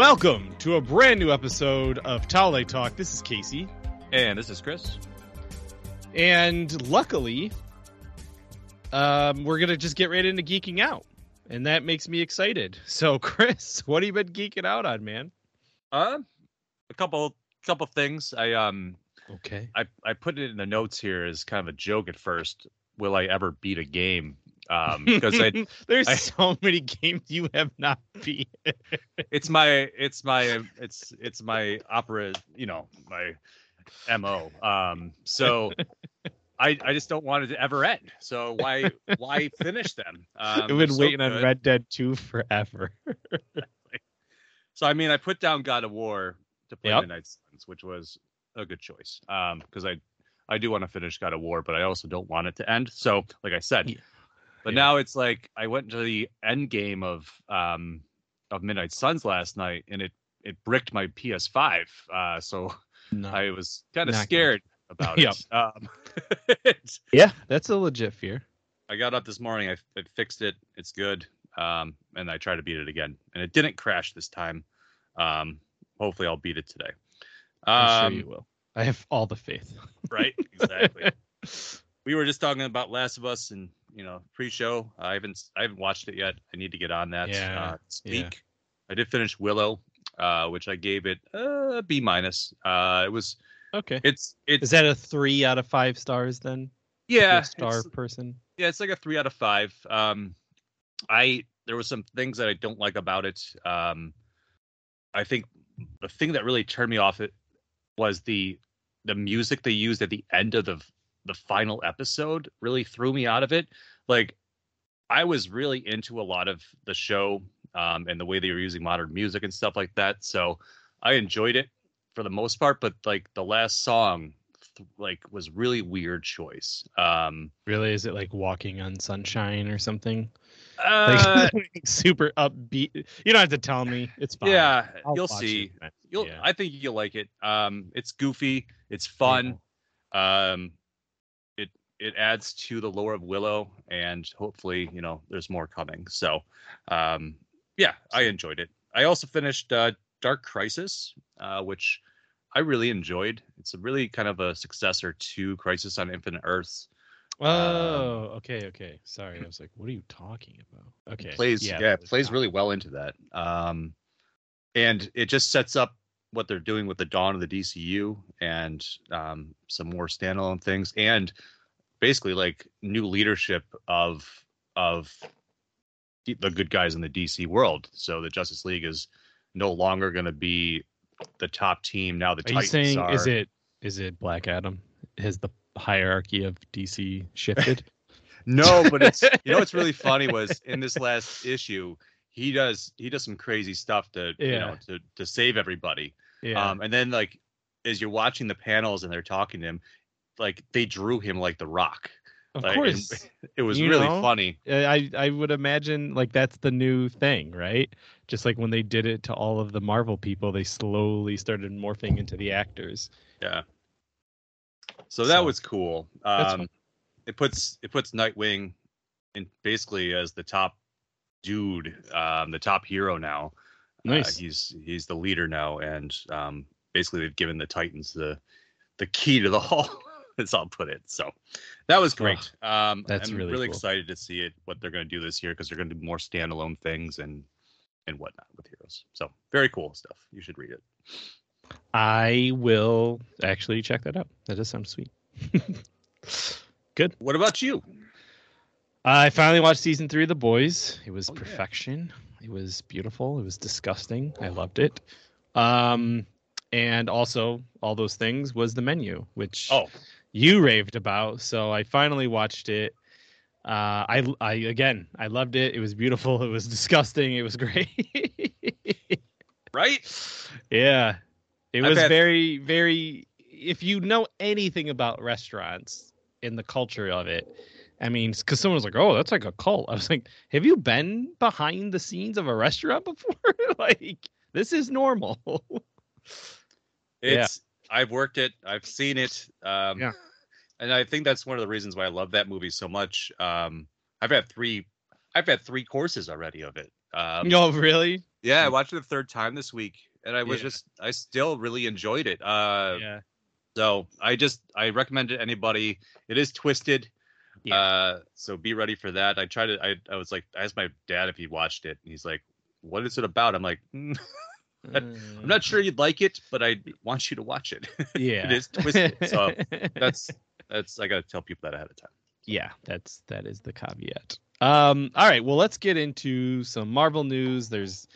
Welcome to a brand new episode of Tale Talk. This is Casey, And this is Chris. and luckily, um, we're gonna just get right into geeking out, and that makes me excited. So, Chris, what have you been geeking out on, man? Uh, a couple couple of things. I um Okay. I I put it in the notes here as kind of a joke at first. Will I ever beat a game? Um, because I there's I- so many games you have not beat. it's my it's my it's it's my opera you know my mo um so i i just don't want it to ever end so why why finish them um I've been so waiting on. Red Dead 2 forever. so i mean i put down god of war to play Yep. midnight suns which was a good choice um because i i do want to finish god of war but i also don't want it to end so like i said Yeah. But Yeah. now it's like i went to the end game of um of midnight suns last night and it it bricked my ps5 uh so No. I was kind of Not good. scared about it. Um, yeah, that's a legit fear. I got up this morning. I, I fixed it. It's good. Um, and I tried to beat it again, and it didn't crash this time. Um, hopefully, I'll beat it today. I'm Um, sure you will. I have all the faith. right? Exactly. we were just talking about Last of Us, and you know, pre-show. I haven't I haven't watched it yet. I need to get on that Yeah, uh, this yeah. I did finish Willow, uh, which I gave it uh, a B minus. Uh, it was okay. it's it's Is that a three out of five stars then? yeah star person. yeah, it's like a three out of five. Um, I there was some things that I don't like about it. Um, I think the thing that really turned me off it was the the music they used at the end of the the final episode really threw me out of it. Like I was really into a lot of the show um, and the way they were using modern music and stuff like that. So I enjoyed it for the most part. But like the last song, th- like was really weird choice. Um, Really, is it like walking on sunshine or something? uh, Like super upbeat. You don't have to tell me. It's fine. yeah, I'll you'll see. it. You'll, yeah. I think you'll like it. Um, it's goofy. It's fun. Um, it adds to the lore of Willow, and hopefully, you know, there's more coming. So, um, yeah, I enjoyed it. I also finished uh, Dark Crisis, uh, which I really enjoyed. It's a really kind of a successor to Crisis on Infinite Earths. Oh, okay, okay. Sorry, I was like, what are you talking about? Okay. plays yeah, it plays not- really well into that um and it just sets up what they're doing with the dawn of the dcu and um some more standalone things and basically like new leadership of of the the good guys in the dc world so the justice league is no longer going to be the top team now the Are you titans saying are is it is it Black Adam? Has the hierarchy of DC shifted? no but it's you know what's really funny was in this last issue he does he does some crazy stuff to you know to to save everybody yeah. Um, and then like as you're watching the panels and they're talking to him, like they drew him like the Rock. of like, course. it was You really know? funny. I I would imagine like that's the new thing, right? Just like when they did it to all of the Marvel people, they slowly started morphing into the actors. Yeah. So that So, was cool. Um, it puts it puts Nightwing in basically as the top dude, um, the top hero now. Uh, Nice. he's he's the leader now, and um, basically they've given the Titans the the key to the hall. How I'll put it. So that was great. um, that's I'm really really cool. excited to see it what they're going to do this year because they're going to do more standalone things and and whatnot with heroes. So very cool stuff. You should read it. I will actually check that out. That does sound sweet. Good. What about you? I finally watched season three of The Boys. It was Oh, yeah. perfection. It was beautiful. It was disgusting. I loved it. Um, and also all those things was the menu, which Oh, you raved about. So I finally watched it. Uh, I, I again, I loved it. It was beautiful. It was disgusting. It was great. right. yeah, it I've was had- very, very. If you know anything about restaurants and the culture of it, I mean, because someone was like, "Oh, that's like a cult." I was like, "Have you been behind the scenes of a restaurant before? like, this is normal." Yeah. It's I've worked it. I've seen it. Um, Yeah. And I think that's one of the reasons why I love that movie so much. Um, I've had three. I've had three courses already of it. Um, no, really? Yeah, I Mm. watched it the third time this week, and I was Yeah. just I still really enjoyed it. Uh, yeah. so I just I recommend it to anybody. It is twisted. Yeah. Uh, so be ready for that. I tried to. I I was like, I asked my dad if he watched it, and he's like, "What is it about?" I'm like, "Mm, I'm not sure you'd like it, but I want you to watch it. Yeah. it is twisted. So that's that's I gotta tell people that ahead of time. yeah, that's that is the caveat. Um, all right, well, let's get into some Marvel news. There's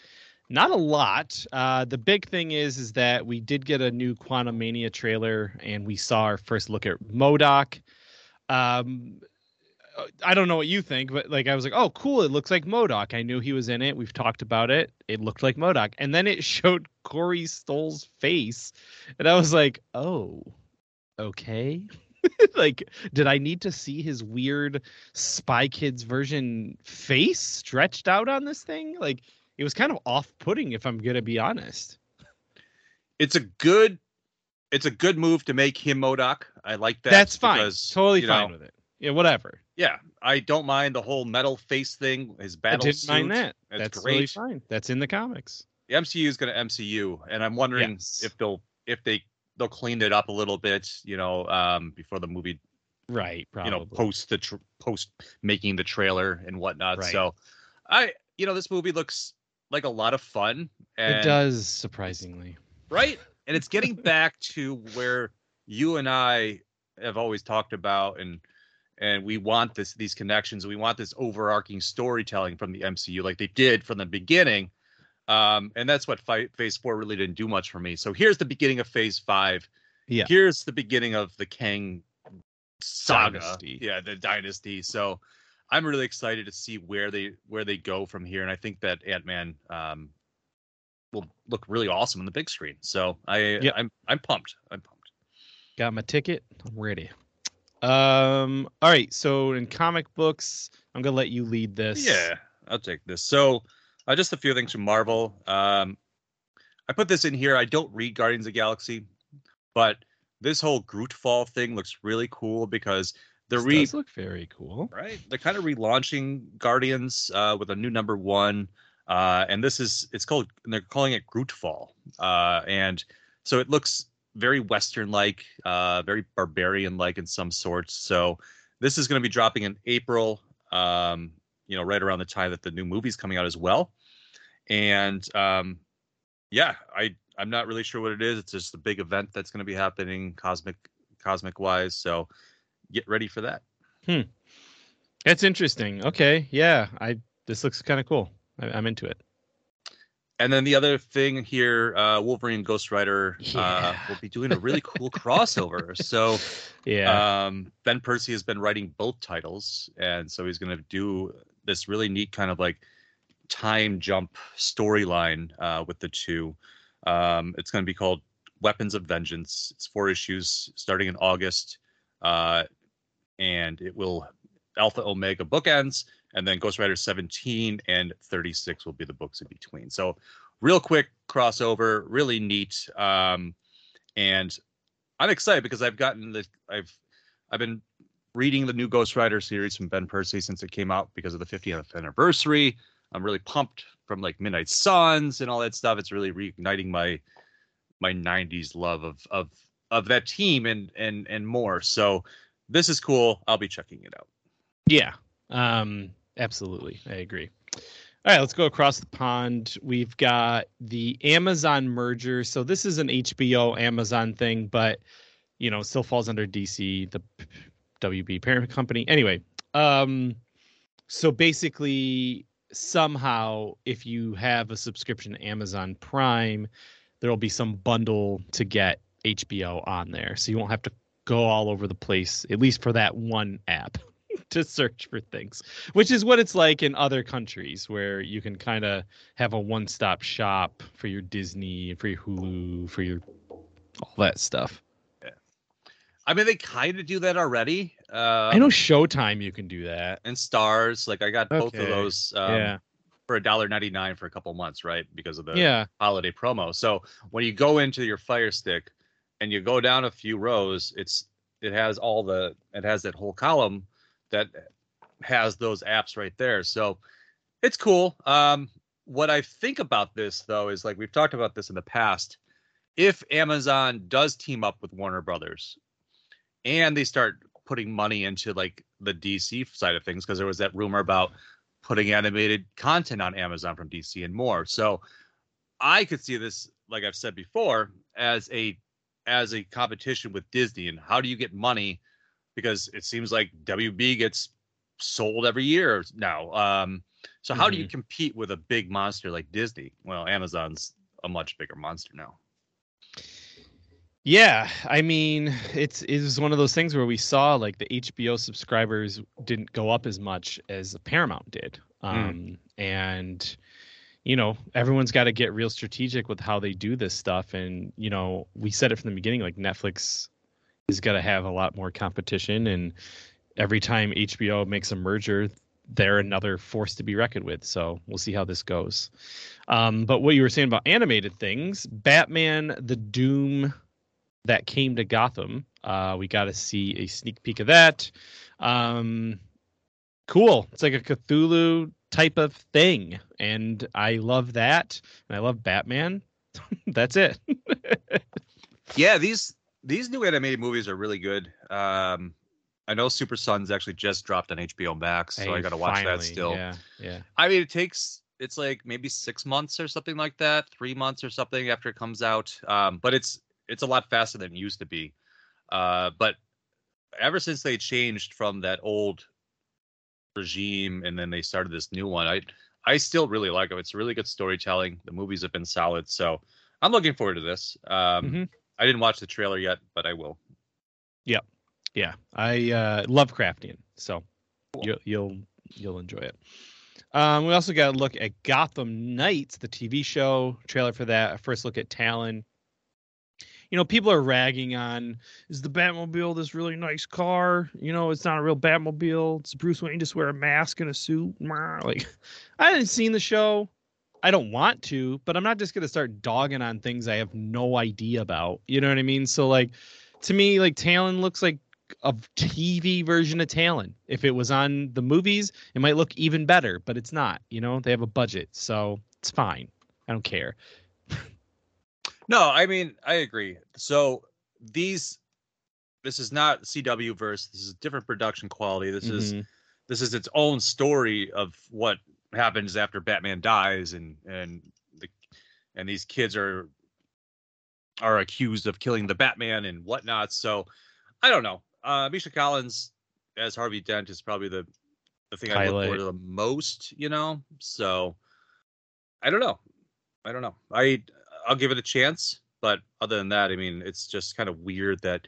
not a lot. Uh, the big thing is is that we did get a new Quantumania trailer, and we saw our first look at MODOK. Um, I don't know what you think, but like I was like, oh, cool! It looks like MODOK. I knew he was in it. We've talked about it. It looked like MODOK, and then it showed Corey Stoll's face, and I was like, oh, okay. like, did I need to see his weird Spy Kids version face stretched out on this thing? Like, it was kind of off-putting, if I'm gonna be honest. It's a good it's a good move to make him MODOK. I like that. That's fine. because, totally fine know, with it. Yeah, whatever. Yeah, I don't mind the whole metal face thing. His battle I didn't mind that. It's That's great. totally fine. That's in the comics. the MCU is going to MCU, and I'm wondering Yes. if they'll if they they'll clean it up a little bit, you know, um, before the movie, Right. Probably. you know, post the tr- post making the trailer and whatnot. Right. So, I you know this movie looks like a lot of fun. And, it does surprisingly. right, and it's getting back to where you and I have always talked about, and and we want this these connections. We want this overarching storytelling from the MCU, like they did from the beginning. Um, and that's what fi- Phase Four really didn't do much for me. So here's the beginning of Phase Five. Yeah. Here's the beginning of the Kang saga. Dynasty. Yeah, the dynasty. So I'm really excited to see where they where they go from here, and I think that Ant Man um, will look really awesome on the big screen. So I yeah. I'm I'm pumped. I'm pumped. Got my ticket. I'm ready. Um. All right. So in comic books, I'm gonna let you lead this. Yeah, I'll take this. So, uh, just a few things from Marvel. Um, I put this in here. I don't read Guardians of the Galaxy, but this whole Grootfall thing looks really cool because they're This re does look very cool. right. They're kind of relaunching Guardians uh, with a new number one, uh, and this is it's called. And they're calling it Grootfall, uh, and so it looks very Western like, uh, very barbarian like in some sorts. So this is going to be dropping in April. Um, you know, right around the time that the new movie's coming out as well. And um, yeah, I I'm not really sure what it is. It's just a big event that's going to be happening cosmic cosmic wise. So get ready for that. Hmm. That's interesting. Okay. Yeah. I. This looks kind of cool. I, I'm into it. And then the other thing here, uh, Wolverine and Ghost Rider uh, will be doing a really cool crossover. So Yeah. um, Ben Percy has been writing both titles, and so he's going to do this really neat kind of like time jump storyline uh, with the two. Um, it's going to be called Weapons of Vengeance. It's four issues starting in August, uh, and it will Alpha Omega bookends, and then Ghost Rider 17 and 36 will be the books in between. So, real quick crossover, really neat. Um, and I'm excited because I've gotten the I've I've been reading the new Ghost Rider series from Ben Percy since it came out because of the 50th anniversary. I'm really pumped from like Midnight Suns and all that stuff. It's really reigniting my my 90s love of of of that team and and and more. So this is cool. I'll be checking it out. Yeah. Um, absolutely. I agree. All right, let's go across the pond. We've got the Amazon merger. So this is an HBO Amazon thing, but you know, still falls under DC, the WB parent company. Anyway, um so basically somehow if you have a subscription to Amazon Prime, there'll be some bundle to get HBO on there. So you won't have to go all over the place at least for that one app. to search for things, which is what it's like in other countries where you can kind of have a one stop shop for your Disney, for your Hulu, for your all that stuff. Yeah. I mean, they kind of do that already. Uh, I know Showtime you can do that. and Starz like I got both of those um, yeah. for a dollar ninety nine for a couple months, right? Because of the Yeah. holiday promo. So when you go into your Fire Stick and you go down a few rows, it's it has all the it has that whole column that has those apps right there. So it's cool. Um, what I think about this though is like we've talked about this in the past. If Amazon does team up with Warner Brothers and they start putting money into like the DC side of things, because there was that rumor about putting animated content on Amazon from DC and more. So I could see this, like I've said before, as a as a competition with Disney and how do you get money? Because it seems like WB gets sold every year now. Um, so how mm-hmm. do you mm-hmm. compete with a big monster like Disney? Well, Amazon's a much bigger monster now. Yeah, I mean, it's it's one of those things where we saw like the HBO subscribers didn't go up as much as Paramount did, hmm. um, mm. and you know everyone's got to get real strategic with how they do this stuff. And you know, we said it from the beginning, like Netflix is going to have a lot more competition, and every time HBO makes a merger, they're another force to be reckoned with. So we'll see how this goes. Um, but what you were saying about animated things, Batman: The Doom that came to Gotham. Uh, we got to see a sneak peek of that. Um, cool. It's like a Cthulhu type of thing, and I love that. And I love Batman. That's it. yeah, these these new animated movies are really good. Um, I know Super Sons actually just dropped on HBO Max, so hey, I got to watch finally, that still. Yeah, yeah. I mean, it takes it's like maybe six months or something like that, three months or something after it comes out. Um, but it's it's a lot faster than it used to be. Uh, but ever since they changed from that old regime and then they started this new one, I I still really like it. It's really good storytelling. The movies have been solid, so I'm looking forward to this. Um, mm-hmm. I didn't watch the trailer yet, but I will. Yeah, Yeah, I uh, Lovecraftian, so cool. you'll you'll you'll enjoy it. Um, we also got a look at Gotham Knights, the TV show trailer for that. First look at Talon you know, people are ragging on is the Batmobile this really nice car? You know, it's not a real Batmobile. It's Bruce Wayne just wear a mask and a suit. Like, I haven't seen the show. I don't want to, but I'm not just gonna start dogging on things I have no idea about. You know what I mean? So like, to me, like Talon looks like a TV version of Talon. If it was on the movies, it might look even better, but it's not. You know, they have a budget, so it's fine. I don't care. No, I mean I agree. So these this is not CW verse. This is different production quality. This mm-hmm. is this is its own story of what happens after Batman dies and and the and these kids are are accused of killing the Batman and whatnot. So I don't know. Uh Misha Collins as Harvey Dent is probably the the thing Highlight. I look forward to the most, you know. So I don't know. I don't know. I I'll give it a chance. But other than that, I mean, it's just kind of weird that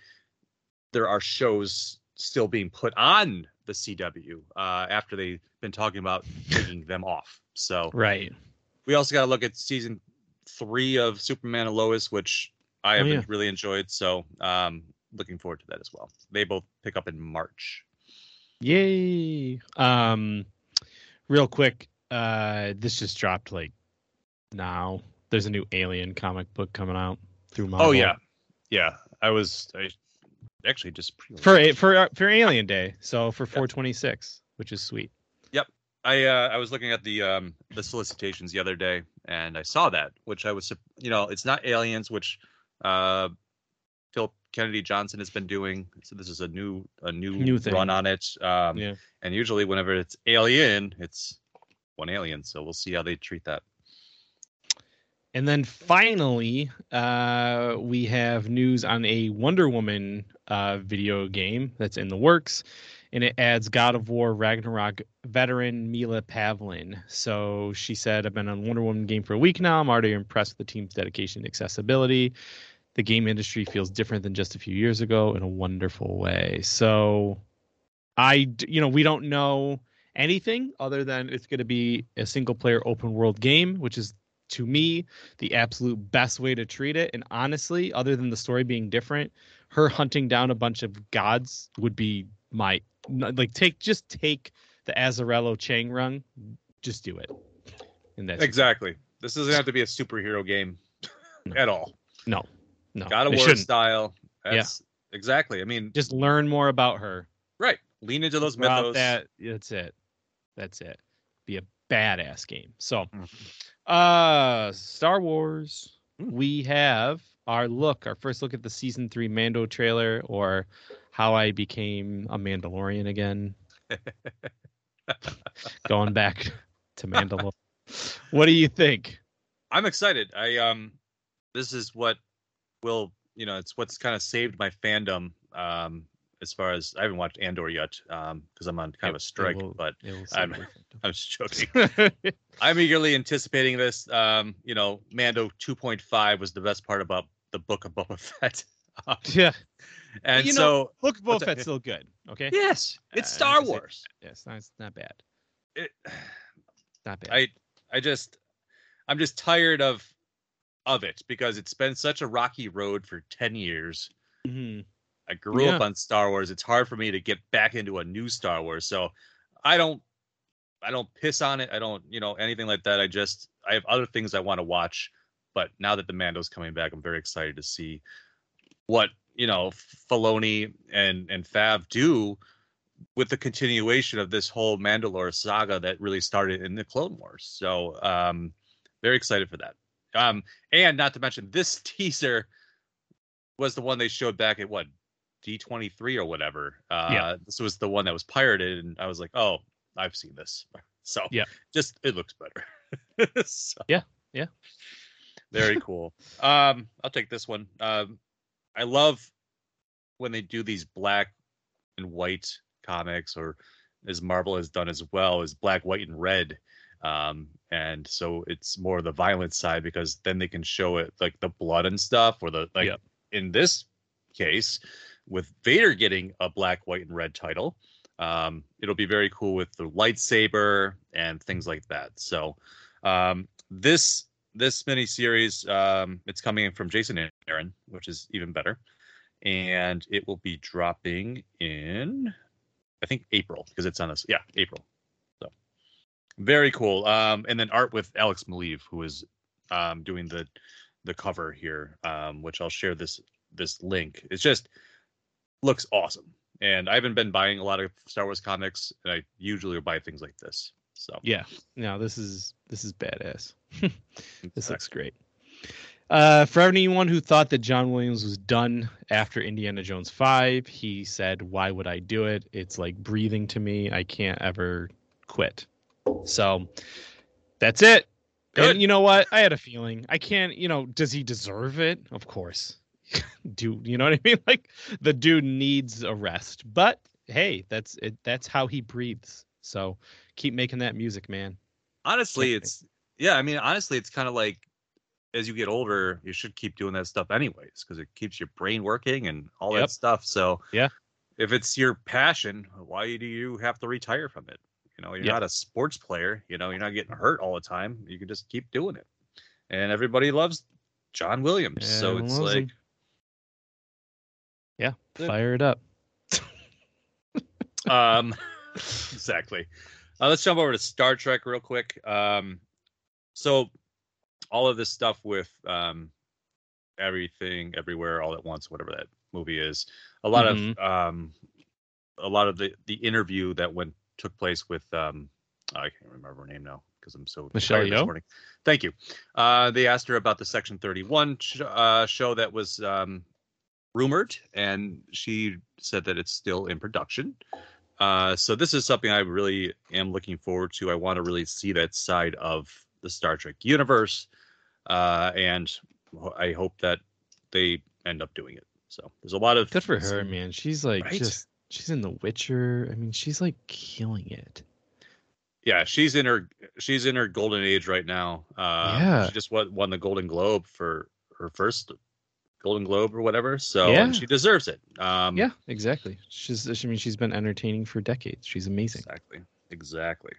there are shows still being put on the CW uh, after they've been talking about taking them off. So right. We also got to look at season three of Superman and Lois, which I have oh, yeah. really enjoyed. So um, looking forward to that as well. They both pick up in March. Yay! Um, real quick, uh, this just dropped like now there's a new Alien comic book coming out through Marvel. Oh yeah, yeah. I was I actually just for for for Alien Day, so for 426, yep. which is sweet. Yep. I uh, I was looking at the um the solicitations the other day, and I saw that, which I was you know it's not Aliens, which uh Phil Kennedy Johnson has been doing. So this is a new a new, new run on it. Um, yeah. And usually whenever it's Alien, it's one alien. So we'll see how they treat that. And then finally, uh, we have news on a Wonder Woman uh, video game that's in the works, and it adds God of War Ragnarok veteran Mila Pavlin. So she said, I've been on Wonder Woman game for a week now. I'm already impressed with the team's dedication and accessibility. The game industry feels different than just a few years ago in a wonderful way. So I, you know, we don't know anything other than it's going to be a single player open world game, which is to me the absolute best way to treat it. And honestly other than the story being different her hunting down a bunch of gods would be my like take just take the Azzarello Chiang rung just do it. And that's exactly. It. this doesn't have to be a superhero game no. at all. No. No. God of War style. That's yeah. exactly. I mean just learn more about her. Right. Lean into those mythos. that that's it. That's it. Be a badass game. So, Mhm. Uh, Star Wars. Hmm. We have our look, our first look at the season three Mando trailer, or how I became a Mandalorian again. Going back to Mandalore. what do you think? I'm excited. I um, this is what will you know, it's what's kind of saved my fandom. Um, as far as I haven't watched Andor yet, um, because I'm on kind of a It- it strike. will- but I'm- I'm just joking. I'm eagerly anticipating this. Um, you know, Mando 2.5 was the best part about the book of Boba Fett. Um, yeah, and you know, so, Book of Boba? Fett's still good. Okay, yes, it's Uh, Star it- Wars. yeah, it's not, it's not bad. It, Not bad. I I just I'm just tired of of it because it's been such a rocky road for 10 years. Mm Mhm. I grew up on Star Wars. It's hard for me to get back into a new Star Wars. So I don't I don't piss on it. I don't, you know, anything like that. I just I have other things I want to watch. But now that the Mando's coming back, I'm very excited to see what, you know, Filoni and and Fav do with the continuation of this whole Mandalore saga that really started in the Clone Wars. So um very excited for that. Um and not to mention this teaser was the one they showed back at what D23 or whatever. Uh, Yeah. This was the one that was pirated, and I was like, oh, I've seen this. So Yeah. just it looks better. so, Yeah, yeah. Very cool. um, I'll take this one. Um, I love when they do these black and white comics, or as Marvel has done as well, is black, white, and red. Um, and so it's more the violent side because then they can show it like the blood and stuff, or the like in this case with Vader getting a black, white, and red title. Um, it'll be very cool with the lightsaber and things like that. So um, this this miniseries, um, it's coming in from Jason Aaron, which is even better, and it will be dropping in I think April because it's on this. Yeah, April. So very cool. Um, and then art with Alex Maleev, who is um, doing the the cover here, um, which I'll share this this link. It's just looks awesome. And I haven't been buying a lot of Star Wars comics, and I usually buy things like this. So Yeah, no, this is this is badass. This uh, looks great. Uh, for anyone who thought that John Williams was done after Indiana Jones 5, he said, Why would I do it? It's like breathing to me. I can't ever quit. So that's it. Good. And you know what? I had a feeling. I can't, you know, does he deserve it? Of course. do you know what I mean? Like the dude needs a rest. But hey, that's it that's how he breathes. So keep making that music, man. honestly, Can't it's yeah. I mean, honestly, it's kind of like as you get older, you should keep doing that stuff anyways because it keeps your brain working and all Yep. that stuff. So Yeah. if it's your passion, why do you have to retire from it? You know, you're Yeah. not a sports player. You know, you're not getting hurt all the time. You can just keep doing it, and everybody loves John Williams. so it's like him. Yeah, fire it up. um exactly. Uh, let's jump over to star trek real quick. Um so all of this stuff with um everything everywhere all at once whatever that movie is a lot Mhm. of um a lot of the the interview that went took place with um i can't remember her name now because i'm so Michelle tired this morning. Thank you. Uh they asked her about the section 31 sh- uh show that was um rumored and she said that it's still in production uh, so this is something I really am looking forward to. I want to really see that side of the Star Trek universe, uh, and I hope that they end up doing it. So there's a lot of Good for her, man. She's like Right? just she's in The Witcher. I mean, she's like killing it. Yeah, she's in her she's in her golden age right now. Uh, Yeah. she just won, won the Golden Globe for her first Golden Globe or whatever. So Yeah. she deserves it. Um, Yeah, exactly. She's I mean, she's been entertaining for decades. She's amazing. Exactly. Exactly.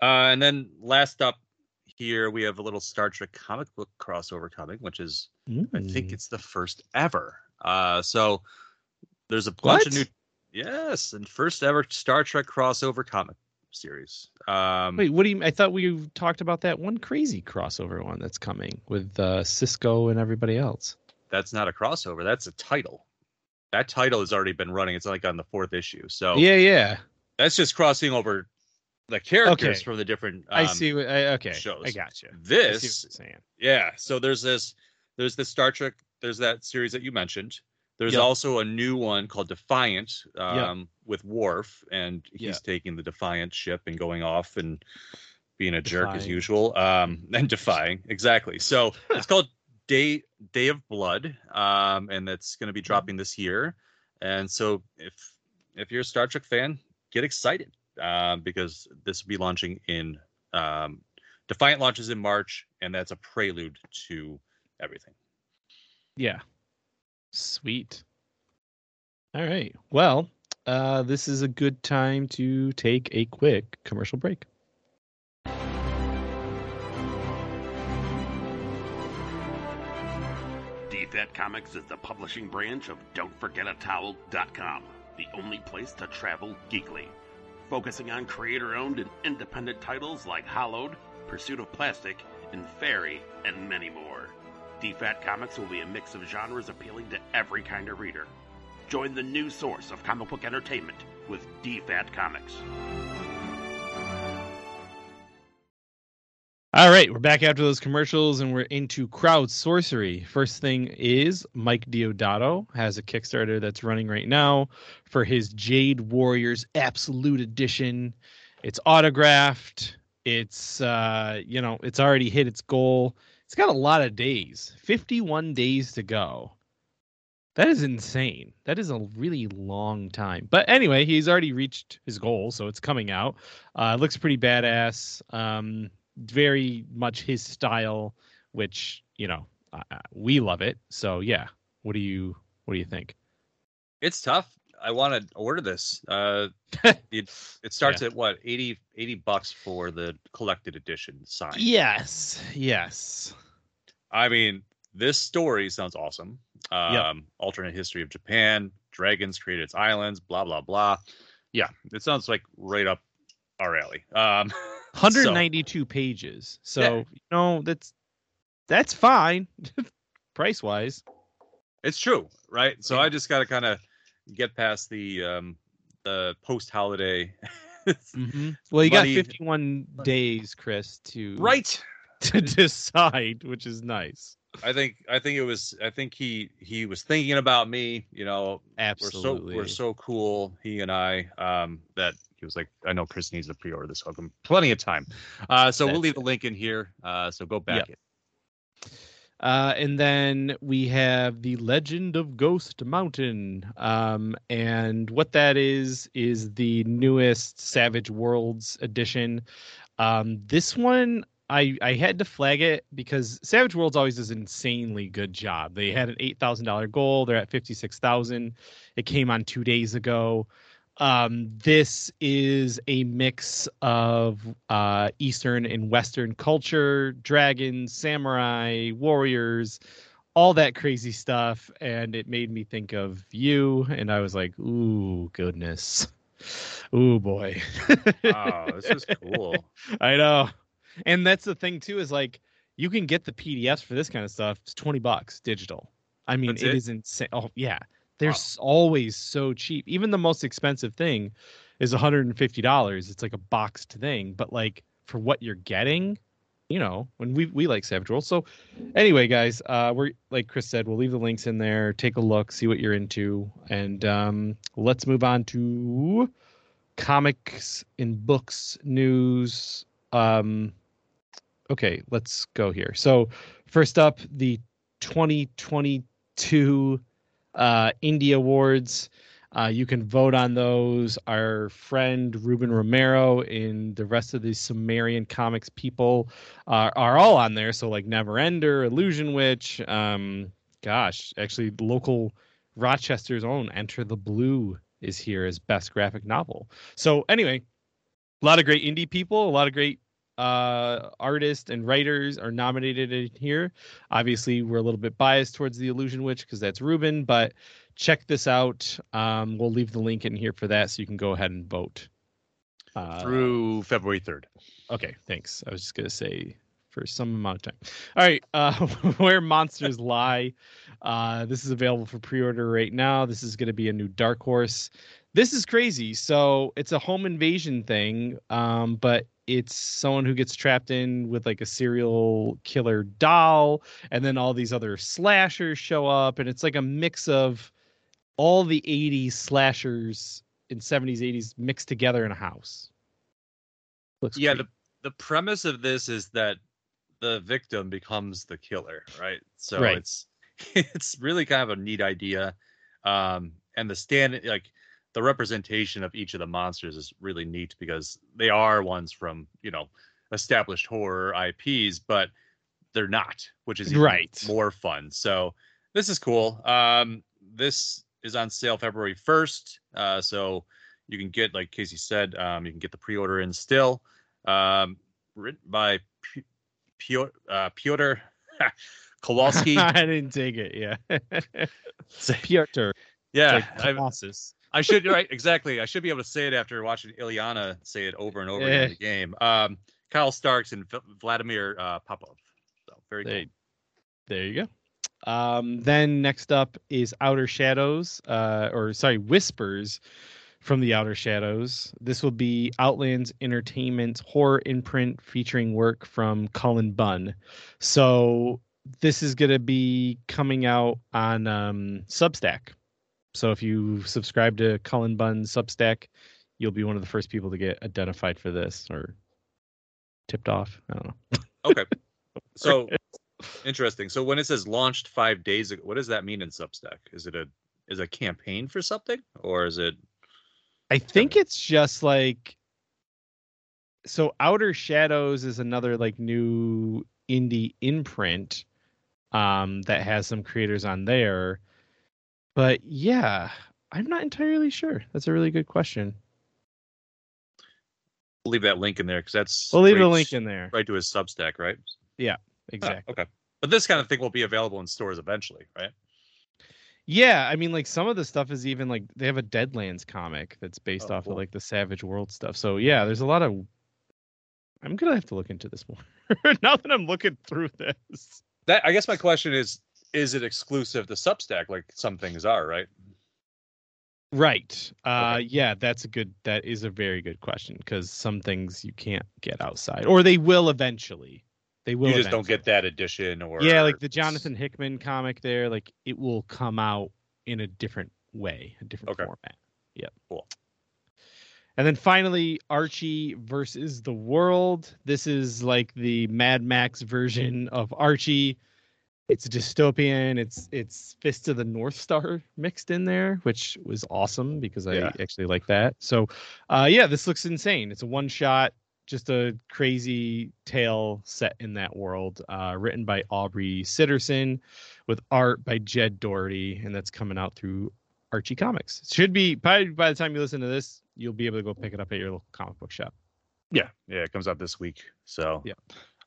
Uh, and then last up here, we have a little Star Trek comic book crossover coming, which is, I think Mm. it's the first ever. Uh, so there's a bunch of new, yes, and first ever Star Trek crossover comic series. Um, Wait, what do you? I thought we talked about that one crazy crossover one that's coming with uh, Sisko and everybody else. That's not a crossover. That's a title. That title has already been running. It's like on the fourth issue. So Yeah, yeah. that's just crossing over the characters Okay. from the different. I um, see. What, I, okay, shows. I got you. I This. Yeah. So there's this there's this Star Trek, there's that series that you mentioned. There's Yep. also a new one called Defiant um, with Worf, and he's Yeah. taking the Defiant ship and going off and being a jerk as usual. Um, and defying. Exactly. So it's called Day Day of Blood. Um, and that's gonna be Mm-hmm. dropping this year. And so if if you're a Star Trek fan, get excited. Um, because this will be launching in um, Defiant launches in March, and that's a prelude to everything. Yeah. Sweet. All right. Well, uh, this is a good time to take a quick commercial break. Comics is the publishing branch of Don'tForgetATowel.com, the only place to travel geekly. Focusing on creator owned and independent titles like Hollowed, Pursuit of Plastic, and Fairy, and many more. DFAT Comics will be a mix of genres appealing to every kind of reader. Join the new source of comic book entertainment with DFAT Comics. All right, we're back after those commercials and we're into crowd sorcery. First thing is Mike Deodato has a Kickstarter that's running right now for his Jade Warriors Absolute Edition. It's autographed. It's uh, you know, it's already hit its goal. It's got a lot of days. 51 days to go. That is insane. That is a really long time. But anyway, he's already reached his goal, so it's coming out. Uh, it looks pretty badass. Um, very much his style, which you know uh, we love it. So yeah, what do you what do you think? It's tough. I want to order this. Uh, it it starts at what 80, 80 bucks for the collected edition signed. Yes, yes, I mean, this story sounds awesome. Um, Yep. alternate history of Japan, dragons created its islands, blah blah blah. Yeah, it sounds like right up our alley. Um, 192 pages. So Yeah. you know that's that's fine, price wise. it's true, right? So I just got to kind of get past the um, the post holiday. Mm-hmm. Well, you got 51 days, Chris, to right. to decide, which is nice. I think I think it was I think he he was thinking about me, you know, Absolutely. we're so we're so cool, he and I, um, that he was like, I know Chris needs to pre-order this, so I'll give him plenty of time. Uh, so we'll That's leave the link in here. Uh, so go back. Yep. Uh, and then we have the Legend of Ghost Mountain. Um, and what that is is the newest Savage Worlds edition. Um, this one I I had to flag it because Savage Worlds always does an insanely good job. They had an eight thousand dollar goal. They're at fifty six thousand. It came on two days ago. Um, this is a mix of uh, Eastern and Western culture, dragons, samurai, warriors, all that crazy stuff. And it made me think of you. And I was like, ooh, goodness. Ooh, boy. Oh, this is cool. I know. And that's the thing, too, is like you can get the PDFs for this kind of stuff. It's 20 bucks digital. I mean, it it? is insane. Oh, yeah. They're s always so cheap. Even the most expensive thing is $150. It's like a boxed thing, but like for what you're getting, you know, when we we like Savage Worlds. So anyway, guys, uh we're like Chris said, we'll leave the links in there. Take a look, see what you're into, and um let's move on to comics and books news. Um okay, let's go here. So first up, the 2022 uh, Indie Awards. Uh, you can vote on those. Our friend Ruben Romero and the rest of the Sumerian comics people are, are all on there. So like Neverender, Illusion Witch. Um, gosh, actually, local Rochester's own Enter the Blue is here as best graphic novel. So anyway, a lot of great indie people, a lot of great uh artists and writers are nominated in here obviously we're a little bit biased towards the illusion witch because that's ruben but check this out um we'll leave the link in here for that so you can go ahead and vote uh, Through February third. okay thanks i was just gonna say for some amount of time. All right, uh, where monsters lie. Uh, this is available for pre-order right now. This is going to be a new Dark Horse. This is crazy. So it's a home invasion thing, um, but it's someone who gets trapped in with like a serial killer doll, and then all these other slashers show up, and it's like a mix of all the 80s slashers in 70s 80s mixed together in a house looks yeah great. the the premise of this is that the victim becomes the killer right so Right. it's it's really kind of a neat idea um and the stand like the representation of each of the monsters is really neat because they are ones from you know established horror ips but they're not which is even Right. more fun. So this is cool. Um this is on sale february 1st uh so you can get like casey said um you can get the pre-order in still um written by P- Piotr uh, Piotr Kowalski. i didn't take it yeah. Piotr. Yeah, like I, colossus I should right exactly. I should be able to say it after watching Illyana say it over and over again in the game. Um, Kyle Starks and Vladimir uh, Popov. So very cool. there, there you go um then next up is outer shadows uh or sorry whispers from the outer shadows this will be outlands entertainment horror imprint featuring work from Cullen bunn so this is going to be coming out on um substack so if you subscribe to cullen bunn's substack you'll be one of the first people to get identified for this or tipped off i don't know Okay. So interesting. So when it says launched five days ago, what does that mean in Substack? Is it a is it a campaign for something or is it I think it's just like so Outer Shadows is another like new indie imprint um that has some creators on there. But yeah, I'm not entirely sure. That's a really good question. We'll leave that link in there because that's We'll leave the link in there. right to his Substack, right? Yeah, uh, Exactly. okay. But this kind of thing will be available in stores eventually, right? Yeah, I mean like some of the stuff is even like they have a Deadlands comic that's based Oh, off cool. of like the Savage World stuff. So yeah, there's a lot of I'm gonna have to look into this more. now that I'm looking through this. That I guess my question is is it exclusive to Substack like some things are, right? Right. Uh Okay. yeah, that's a good that is a very good question because some things you can't get outside. Or they will eventually. They will you just don't get that edition or Yeah, like the Jonathan Hickman comic there, like it will come out in a different way, a different Okay. format. Yep. Cool. And then finally, Archie versus the World. This is like the Mad Max version of Archie. It's dystopian. It's it's Fist of the North Star mixed in there, which was awesome because I Yeah. actually like that. So, uh, yeah, this looks insane. It's a one shot, just a crazy tale set in that world. Uh, written by Aubrey Sitterson, with art by Jed Dougherty, and that's coming out through Archie Comics. Should be probably by the time you listen to this, you'll be able to go pick it up at your local comic book shop. Yeah, yeah, it comes out this week. So Yeah.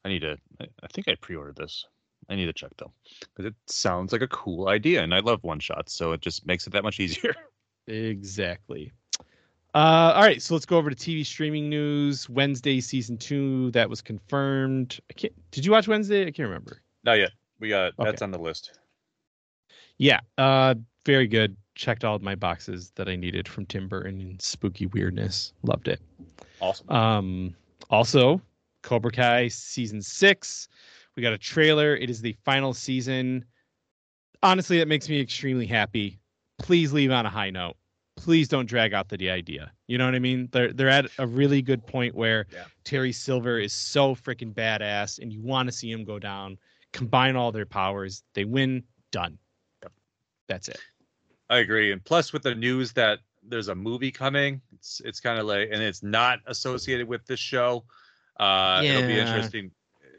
I need to. I, I think I pre-ordered this. I need to check though, because it sounds like a cool idea, and I love one shots, so it just makes it that much easier. Exactly. Uh, all right, so let's go over to TV streaming news. Wednesday season two that was confirmed. I can't. Did you watch Wednesday? I can't remember. Not yet. We got Okay. that's on the list. Yeah, uh, very good. Checked all of my boxes that I needed from Tim Burton and spooky weirdness. Loved it. Awesome. Um, also, Cobra Kai season six. We got a trailer. It is the final season. Honestly, that makes me extremely happy. Please leave on a high note. Please don't drag out the idea. You know what I mean? They're they're at a really good point where Yeah. Terry Silver is so freaking badass, and you want to see him go down. Combine all their powers. They win. Done. Yep. That's it. I agree. And plus, with the news that there's a movie coming, it's it's kind of like, and it's not associated with this show. Uh, It'll be Yeah.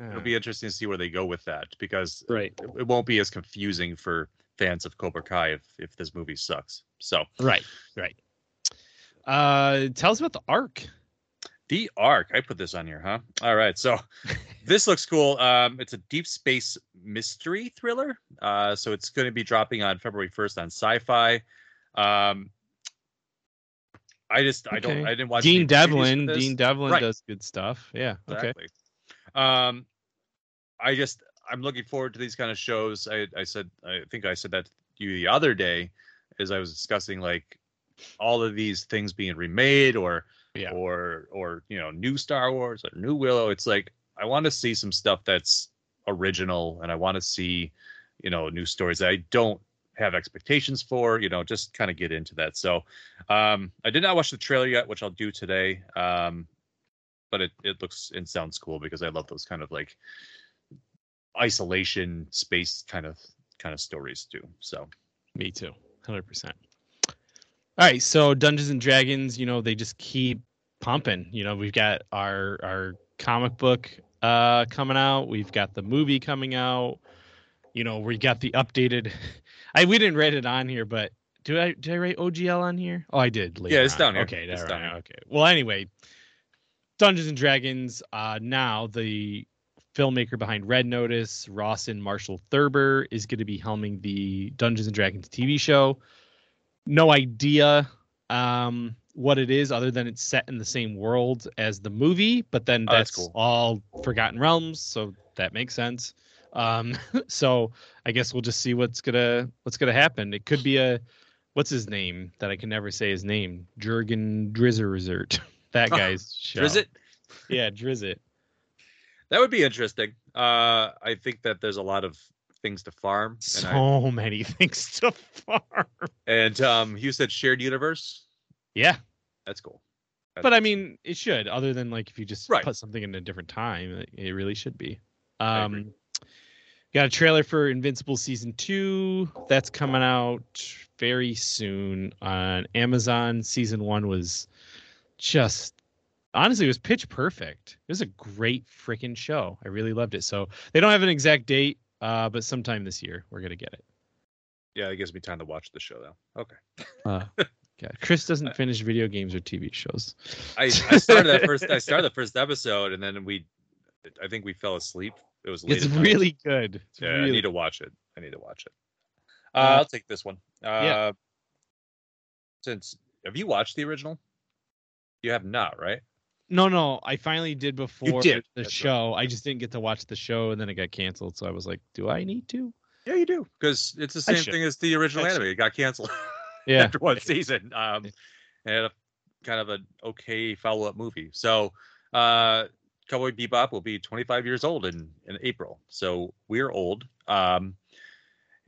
It'll be interesting to see where they go with that because right. it, it won't be as confusing for fans of Cobra Kai if if this movie sucks. So Right. Right. Uh, tell us about the ark. The ark. I put this on here, huh? All right. So this looks cool. Um, it's a deep space mystery thriller. Uh, so it's going to be dropping on February 1st on Syfy. Um, I just I don't I didn't watch Dean any previews for Devlin. Dean Devlin Right. does good stuff. Yeah. Okay. Um, I just I'm looking forward to these kind of shows. I I said I think I said that to you the other day as I was discussing like all of these things being remade or Yeah. or or you know new Star Wars or new Willow. It's like I want to see some stuff that's original and I want to see you know new stories that I don't have expectations for. You know, just kind of get into that. So um, I did not watch the trailer yet, which I'll do today. Um, but it it looks and sounds cool because I love those kind of like isolation space kind of kind of stories too. So Me too, hundred percent. All right, so Dungeons and Dragons, you know, they just keep pumping. You know, we've got our our comic book uh coming out. We've got the movie coming out. You know, we got the updated. I we didn't write it on here, but do I did I write OGL on here? Oh, I did. later it's on. down here. Okay, It's all down here. Okay. Well, anyway, Dungeons and Dragons. Uh, now the filmmaker behind Red Notice, Rawson Marshall Thurber, is going to be helming the Dungeons and Dragons TV show. No idea um, what it is, other than it's set in the same world as the movie. But then Oh, that's that's cool. all Forgotten Realms, so that makes sense. Um, so I guess we'll just see what's gonna what's gonna happen. It could be a what's his name that I can never say his name, Jurgen Drizzerzert. That guy's show. it? Yeah, Drizzit. That would be interesting. Uh, I think that there's a lot of things to farm, and, I, So many things to farm. and um, you said shared universe. Yeah, That's cool. but I mean, it should. Other than like if you just Right. put something in a different time, it- it really should be. Um, got a trailer for Invincible season two. That's coming out very soon on Amazon. Season one was just honestly it was pitch perfect. It was a great freaking show. I really loved it. So they don't have an exact date, uh, but sometime this year we're gonna get it. Yeah, it gives me time to watch the show though. Okay. Uh, God, Chris doesn't finish video games or TV shows. I, I started that first. I started the first episode, and then we, I think we fell asleep. It was late. It's at night. really good. It's Yeah, I need to watch it. I need to watch it. Uh, Uh, I'll take this one. Uh, yeah. Since have you watched the original? You have not, right? No, no, I finally did before did, the that's right. show. I just didn't get to watch the show, and then it got canceled. So I was like, "Do I need to?" Yeah, you do. Because it's the same thing as the original anime. It got canceled Yeah, after one season. Um, and a kind of an okay follow up movie. So, uh, Cowboy Bebop will be 25 years old in in April. So we're old. Um,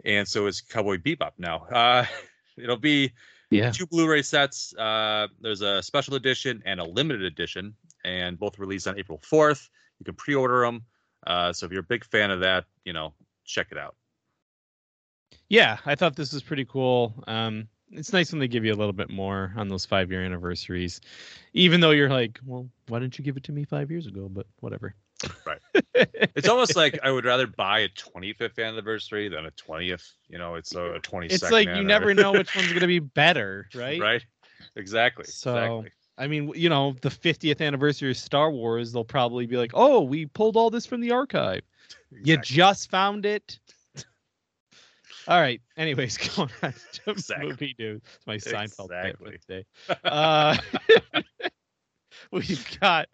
and so is Cowboy Bebop now. Uh, it'll be yeah. two Blu-ray sets. Uh, there's a special edition and a limited edition, and both released on April 4th. You can pre-order them. Uh, so if you're a big fan of that, you know, check it out. Yeah, I thought this was pretty cool. Um, it's nice when they give you a little bit more on those five year anniversaries, even though you're like, "Well, why didn't you give it to me five years ago?" But whatever. Right. It's almost like I would rather buy a 25th anniversary than a 20th. You know, it's a 22nd. it's like you never know which one's gonna be better, right? right. Exactly. So, exactly. I mean, you know, the 50th anniversary of Star Wars, they'll probably be like, "Oh, we pulled all this from the archive." You just found it. All right. Anyways, going on to Exactly. movie news. It's my Seinfeld Exactly. today. Uh, we've got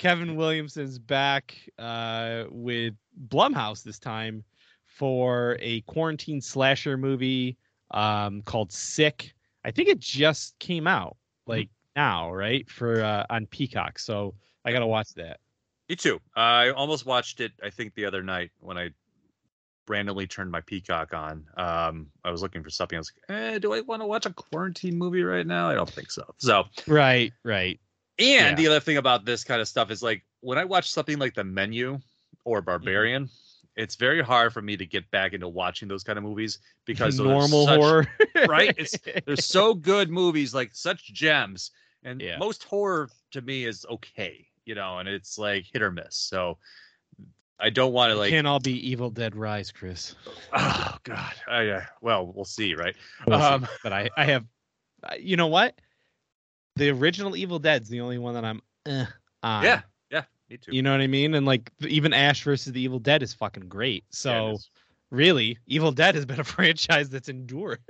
Kevin Williamson's back uh, with Blumhouse this time for a quarantine slasher movie um, called Sick. I think it just came out like now, right? For uh, on Peacock. So I gotta watch that. Me too. I almost watched it. I think the other night when I randomly turned my Peacock on. Um, I was looking for something. I was like, eh, do I want to watch a quarantine movie right now? I don't think so. So, Right, right. And Yeah. the other thing about this kind of stuff is like when I watch something like The Menu or Barbarian, it's very hard for me to get back into watching those kind of movies because those normal such- horror. right? It's they're so good movies, like such gems. And Yeah. most horror to me is okay, you know, and it's like hit or miss. So I don't want to like can't all be Evil Dead Rise, Chris. oh god. I, uh, well, we'll see, right? We'll see. Um, but I, I have, you know what? The original Evil Dead's the only one that I'm eh, on. yeah, yeah, me too. You know what I mean? And like even Ash versus the Evil Dead is fucking great. So is. really, Evil Dead has been a franchise that's endured.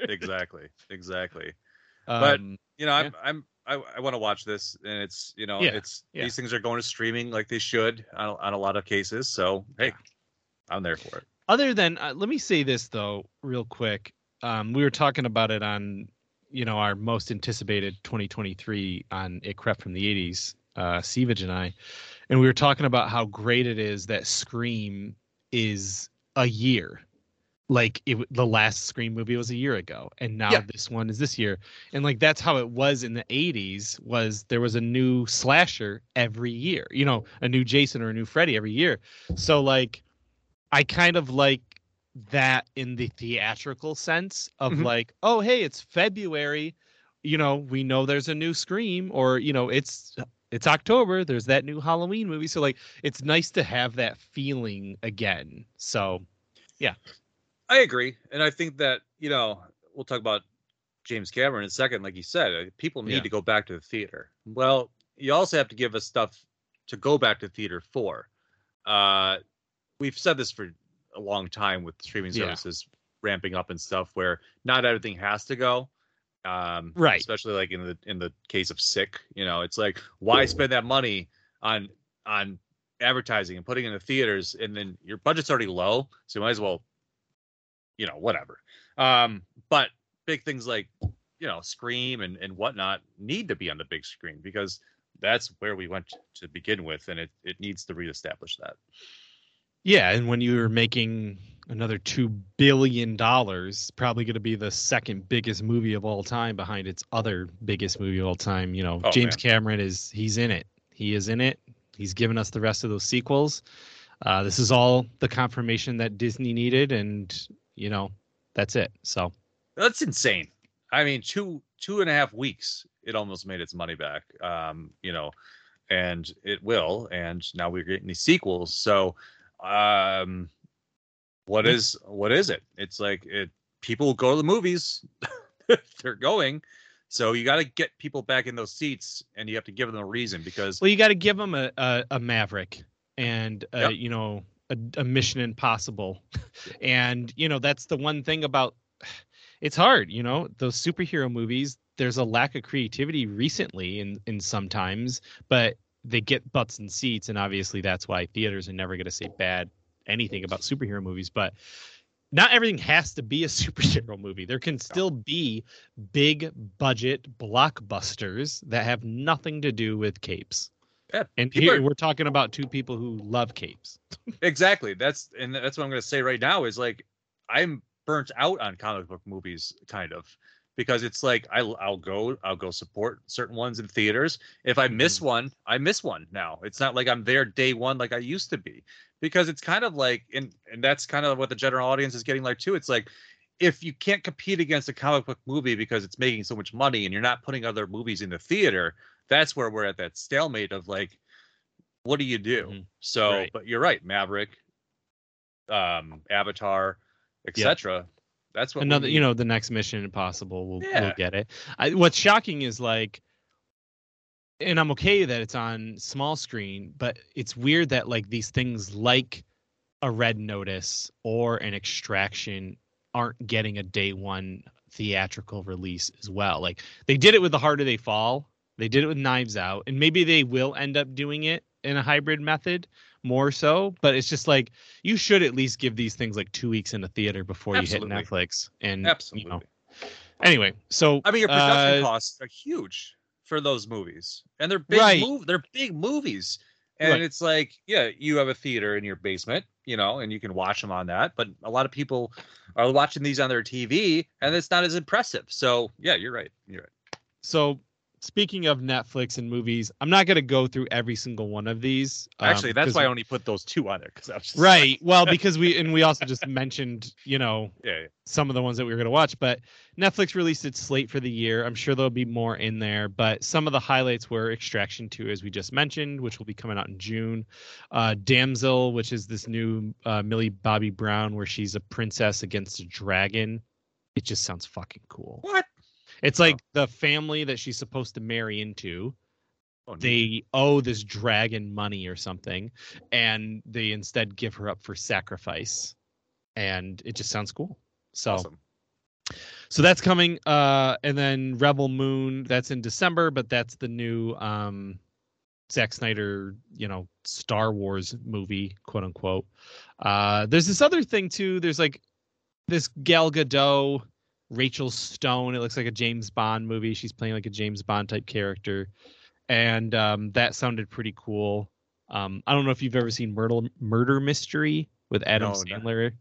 exactly, exactly. But, Um, You know, I'm I'm I, I want to watch this, and it's you know Yeah, it's yeah. these things are going to streaming like they should on, on a lot of cases. So hey, Yeah. I'm there for it. other than uh, let me say this though real quick um, we were talking about it on you know our most anticipated 2023 on it crept from the 80s uh and i and we were talking about how great it is that scream is a year. Like it the last scream movie was a year ago and now Yeah. this one is this year. And like that's how it was in the 80s was there was a new slasher every year you know a new jason or a new freddy every year. So like I kind of like that in the theatrical sense of Mhm. like, oh hey, it's February, you know, we know there's a new Scream, or you know, it's it's October, there's that new Halloween movie. So like it's nice to have that feeling again. So yeah. I agree, and I think that you know we'll talk about James Cameron in a second. Like you said, uh, people need Yeah. to go back to the theater. Well, you also have to give us stuff to go back to theater for. Uh, we've said this for a long time with streaming Yeah. services ramping up and stuff, where not everything has to go. Um, Right. Especially like in the in the case of Sick, you know, it's like why spend that money on on advertising and putting in the theaters, and then your budget's already low, so you might as well you know, whatever. Um, but big things like, you know, Scream and, and whatnot need to be on the big screen because that's where we went to begin with, and it, it needs to reestablish that. Yeah, and when you're making another two billion dollars, probably going to be the second biggest movie of all time behind its other biggest movie of all time. You know, Oh, James man. Cameron is he's in it. He is in it. He's given us the rest of those sequels. Uh, this is all the confirmation that Disney needed, and you know, that's it. So That's insane. I mean, two two and a half weeks, it almost made its money back. Um, you know, and it will. And now we're getting these sequels. So, um, what is what is it? It's like it. People go to the movies. They're going. So you got to get people back in those seats, and you have to give them a reason because Well, you got to give them a, a, a Maverick and uh, Yep. you know a, a Mission Impossible, and you know that's the one thing about it's hard. You know those superhero movies. There's a lack of creativity recently in in sometimes, but they get butts and seats, and obviously that's why theaters are never going to say bad anything about superhero movies. But not everything has to be a superhero movie. There can still be big budget blockbusters that have nothing to do with capes. Yeah, And here are- we're talking about two people who love capes. exactly that's and that's what i'm going to say right now is like i'm burnt out on comic book movies kind of because it's like I'll, I'll go i'll go support certain ones in theaters. If i miss one i miss one now. It's not like i'm there day one like i used to be because it's kind of like and and that's kind of what the general audience is getting like too. It's like if you can't compete against a comic book movie because it's making so much money and you're not putting other movies in the theater that's where we're at that stalemate of like what do you do? Mhm. so Right. but you're right maverick um avatar etc that's what Another, you know, the next Mission Impossible, we'll, we'll get it. I, what's shocking is like, and I'm okay that it's on small screen, but it's weird that like these things like a Red Notice or an Extraction aren't getting a day one theatrical release as well. Like they did it with The Harder They Fall, they did it with Knives Out, and maybe they will end up doing it in a hybrid method more so. But it's just like you should at least give these things like two weeks in the theater before Absolutely. you hit Netflix. And absolutely you know, anyway, so i mean your production uh, costs are huge for those movies and they're big Right. move they're big movies and Right. it's like yeah you have a theater in your basement you know and you can watch them on that but a lot of people are watching these on their tv and it's not as impressive so yeah you're right you're right so speaking of Netflix and movies, I'm not going to go through every single one of these. um, actually that's why i only put those two on there because i was just Right. Well, because we and we also just mentioned, you know, yeah, yeah. some of the ones that we were going to watch, but Netflix released its slate for the year. I'm sure there'll be more in there, but some of the highlights were Extraction 2, as we just mentioned, which will be coming out in June. Uh, Damsel, which is this new uh, Millie Bobby Brown, where she's a princess against a dragon. It just sounds fucking cool. what It's like the family that she's supposed to marry into oh, they owe this dragon money or something and they instead give her up for sacrifice and it just sounds cool so awesome so that's coming. Uh, and then Rebel Moon, that's in December, but that's the new um, Zack Snyder, you know, Star Wars movie, quote unquote. Uh, there's this other thing too. There's like this Gal Gadot, Rachel Stone. It looks like a James Bond movie. She's playing like a James Bond type character, and um, that sounded pretty cool. Um, I don't know if you've ever seen Murder Murder Mystery with Adam No, no. Sandler.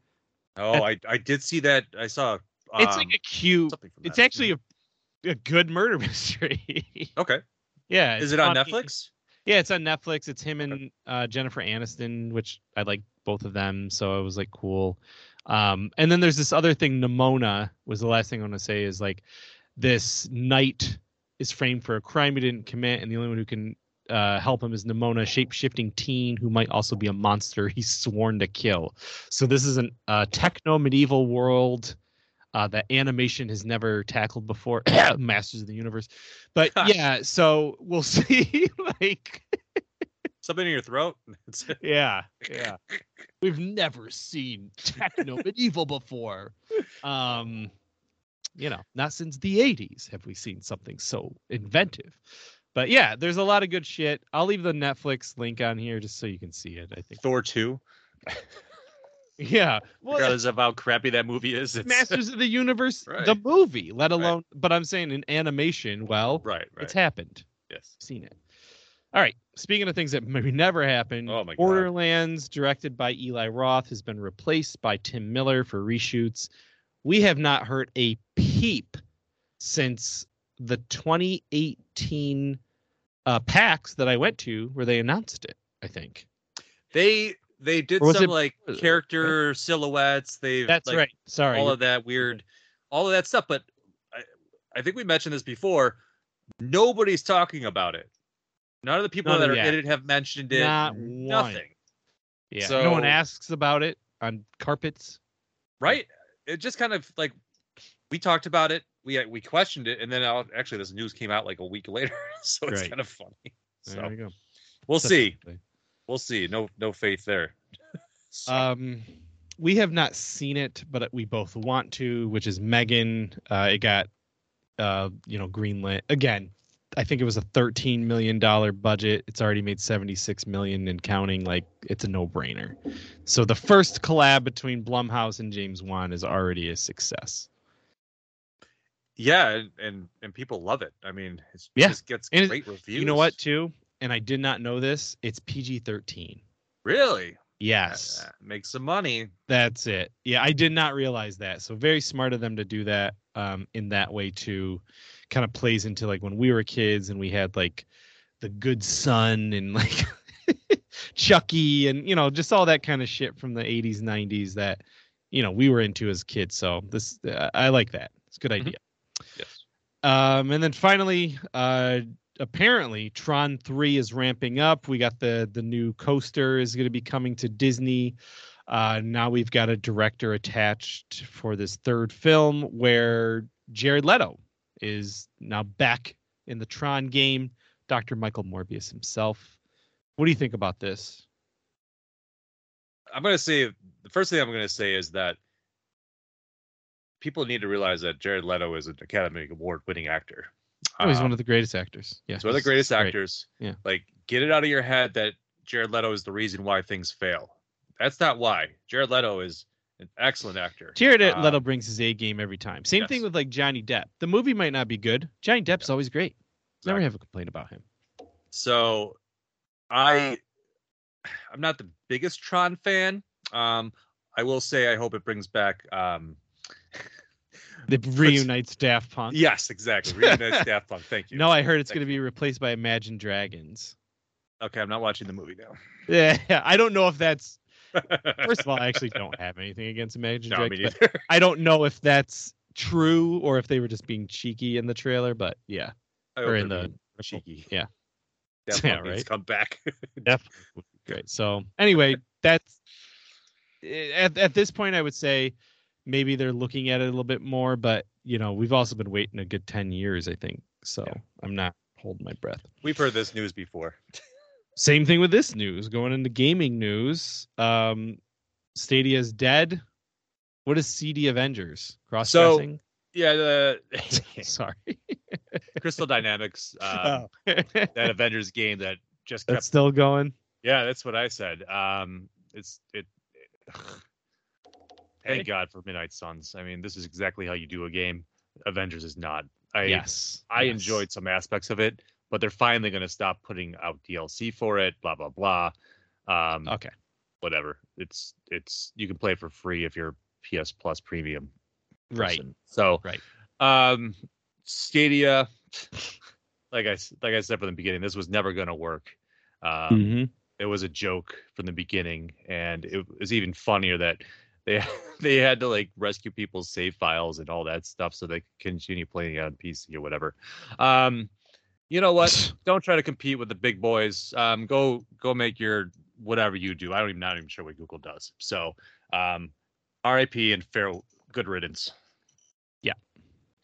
Oh, I I did see that. I saw. Um, it's like a cute. It's that. actually a a good murder mystery. okay. yeah. Is it on funny. Netflix? Yeah, it's on Netflix. It's him and uh, Jennifer Aniston, which I like both of them, so it was like cool. Um, and then there's this other thing. Nimona was the last thing I want to say is like this knight is framed for a crime he didn't commit, and the only one who can uh, help him is Nimona, shape shifting teen who might also be a monster he's sworn to kill. So this is a uh, techno medieval world. Uh, that animation has never tackled before, Masters of the Universe, but yeah. So we'll see. like, Something in your throat? Yeah, yeah. We've never seen techno medieval before. Um, you know, not since the '80s have we seen something so inventive. But yeah, there's a lot of good shit. I'll leave the Netflix link on here just so you can see it. I think. Thor two. Yeah. Well, Regardless of how crappy that movie is, it's Masters of the Universe, Right. the movie, let alone. But I'm saying in animation, well, right, right. it's happened. yes. seen it. All right. Speaking of things that maybe never happened, Oh. Borderlands, directed by Eli Roth, has been replaced by Tim Miller for reshoots. We have not heard a peep since the 2018 uh, PAX that I went to, where they announced it. I think They they did some it- like character silhouettes. They that's like, right. Sorry, all of that weird, all of that stuff. But I, I think we mentioned this before. Nobody's talking about it. None of the people None that are yeah. in it have mentioned it. Not one. Nothing. yeah. no one asks about it on carpets. Right? It just kind of like we talked about it. We we questioned it, and then I'll, actually this news came out like a week later, so it's Right. kind of funny. There So we go. we'll see. We'll see. No no faith there. So, Um, we have not seen it, but we both want to, which is Megan. Uh, it got, uh, you know, greenlit again. I think it was a thirteen million dollar budget. It's already made seventy six million and counting. Like it's a no brainer. So the first collab between Blumhouse and James Wan is already a success. yeah, and, and people love it. I mean, it's, Yeah. it just gets And great reviews. You know what, too? And I did not know this. It's PG thirteen. Really? Yes. Uh, make some money. That's it. Yeah, I did not realize that. So very smart of them to do that um, in that way too. Kind of plays into like when we were kids and we had like the good son and like Chucky and you know just all that kind of shit from the 80s 90s that you know we were into as kids. So this uh, I like that. It's a good Mhm. idea. Yes. Um, and then finally, uh, apparently Tron 3 is ramping up. We got the the new coaster is going to be coming to Disney. Uh, now we've got a director attached for this third film where Jared Leto is now back in the Tron game. Dr. Michael Morbius himself. What do you think about this? I'm gonna say the first thing I'm gonna say is that people need to realize that Jared Leto is an Academy Award winning actor. Oh, he's Um, one of the greatest actors. Yeah, He's one of the greatest great. actors. Yeah. Like, get it out of your head that Jared Leto is the reason why things fail. That's not why. Jared Leto is an excellent actor. Jared Uh, Leto brings his A game every time. Same thing with like Johnny Depp. The movie might not be good. Johnny Depp's always great. Never have a complaint about him. So, I, I'm not the biggest Tron fan. Um, I will say I hope it brings back. Um, It reunites Daft Punk. yes, exactly. Reunites Daft Punk. Thank you. No, I heard it's going to be replaced by Imagine Dragons. Okay, I'm not watching the movie now. Yeah, I don't know if that's. First of all, I actually don't have anything against Imagine no, Dragons. I don't know if that's true or if they were just being cheeky in the trailer. But yeah, I or in the cheeky. Yeah. Daft Yeah, right. come back. definitely great. So anyway, that's eh, at at this point, I would say maybe they're looking at it a little bit more. But you know, we've also been waiting a good ten years, I think. So Yeah. I'm not holding my breath. We've heard this news before. Same thing with this news. Going into gaming news, um, Stadia's dead. What is CD Avengers? Cross dressing? So- yeah, the Sorry. Crystal Dynamics, um, Oh. that Avengers game that just kept That's still going. Yeah, that's what I said. Um, it's it. Hey. Thank God for Midnight Suns. I mean, this is exactly how you do a game. Avengers is not. I yes. I yes. enjoyed some aspects of it, but they're finally going to stop putting out DLC for it. Blah blah blah. Um, Okay. whatever. It's it's you can play it for free if you're PS Plus Premium. Right. So Right. Um, Stadia, like I like I said from the beginning, this was never going to work. Um, Mhm. it was a joke from the beginning and it was even funnier that they they had to like rescue people's save files and all that stuff so they could continue playing on PC or whatever. Um, you know what? Don't try to compete with the big boys. Um, go go make your whatever you do. I don't even not even sure what Google does. So, um, RIP and fair good riddance. Yeah,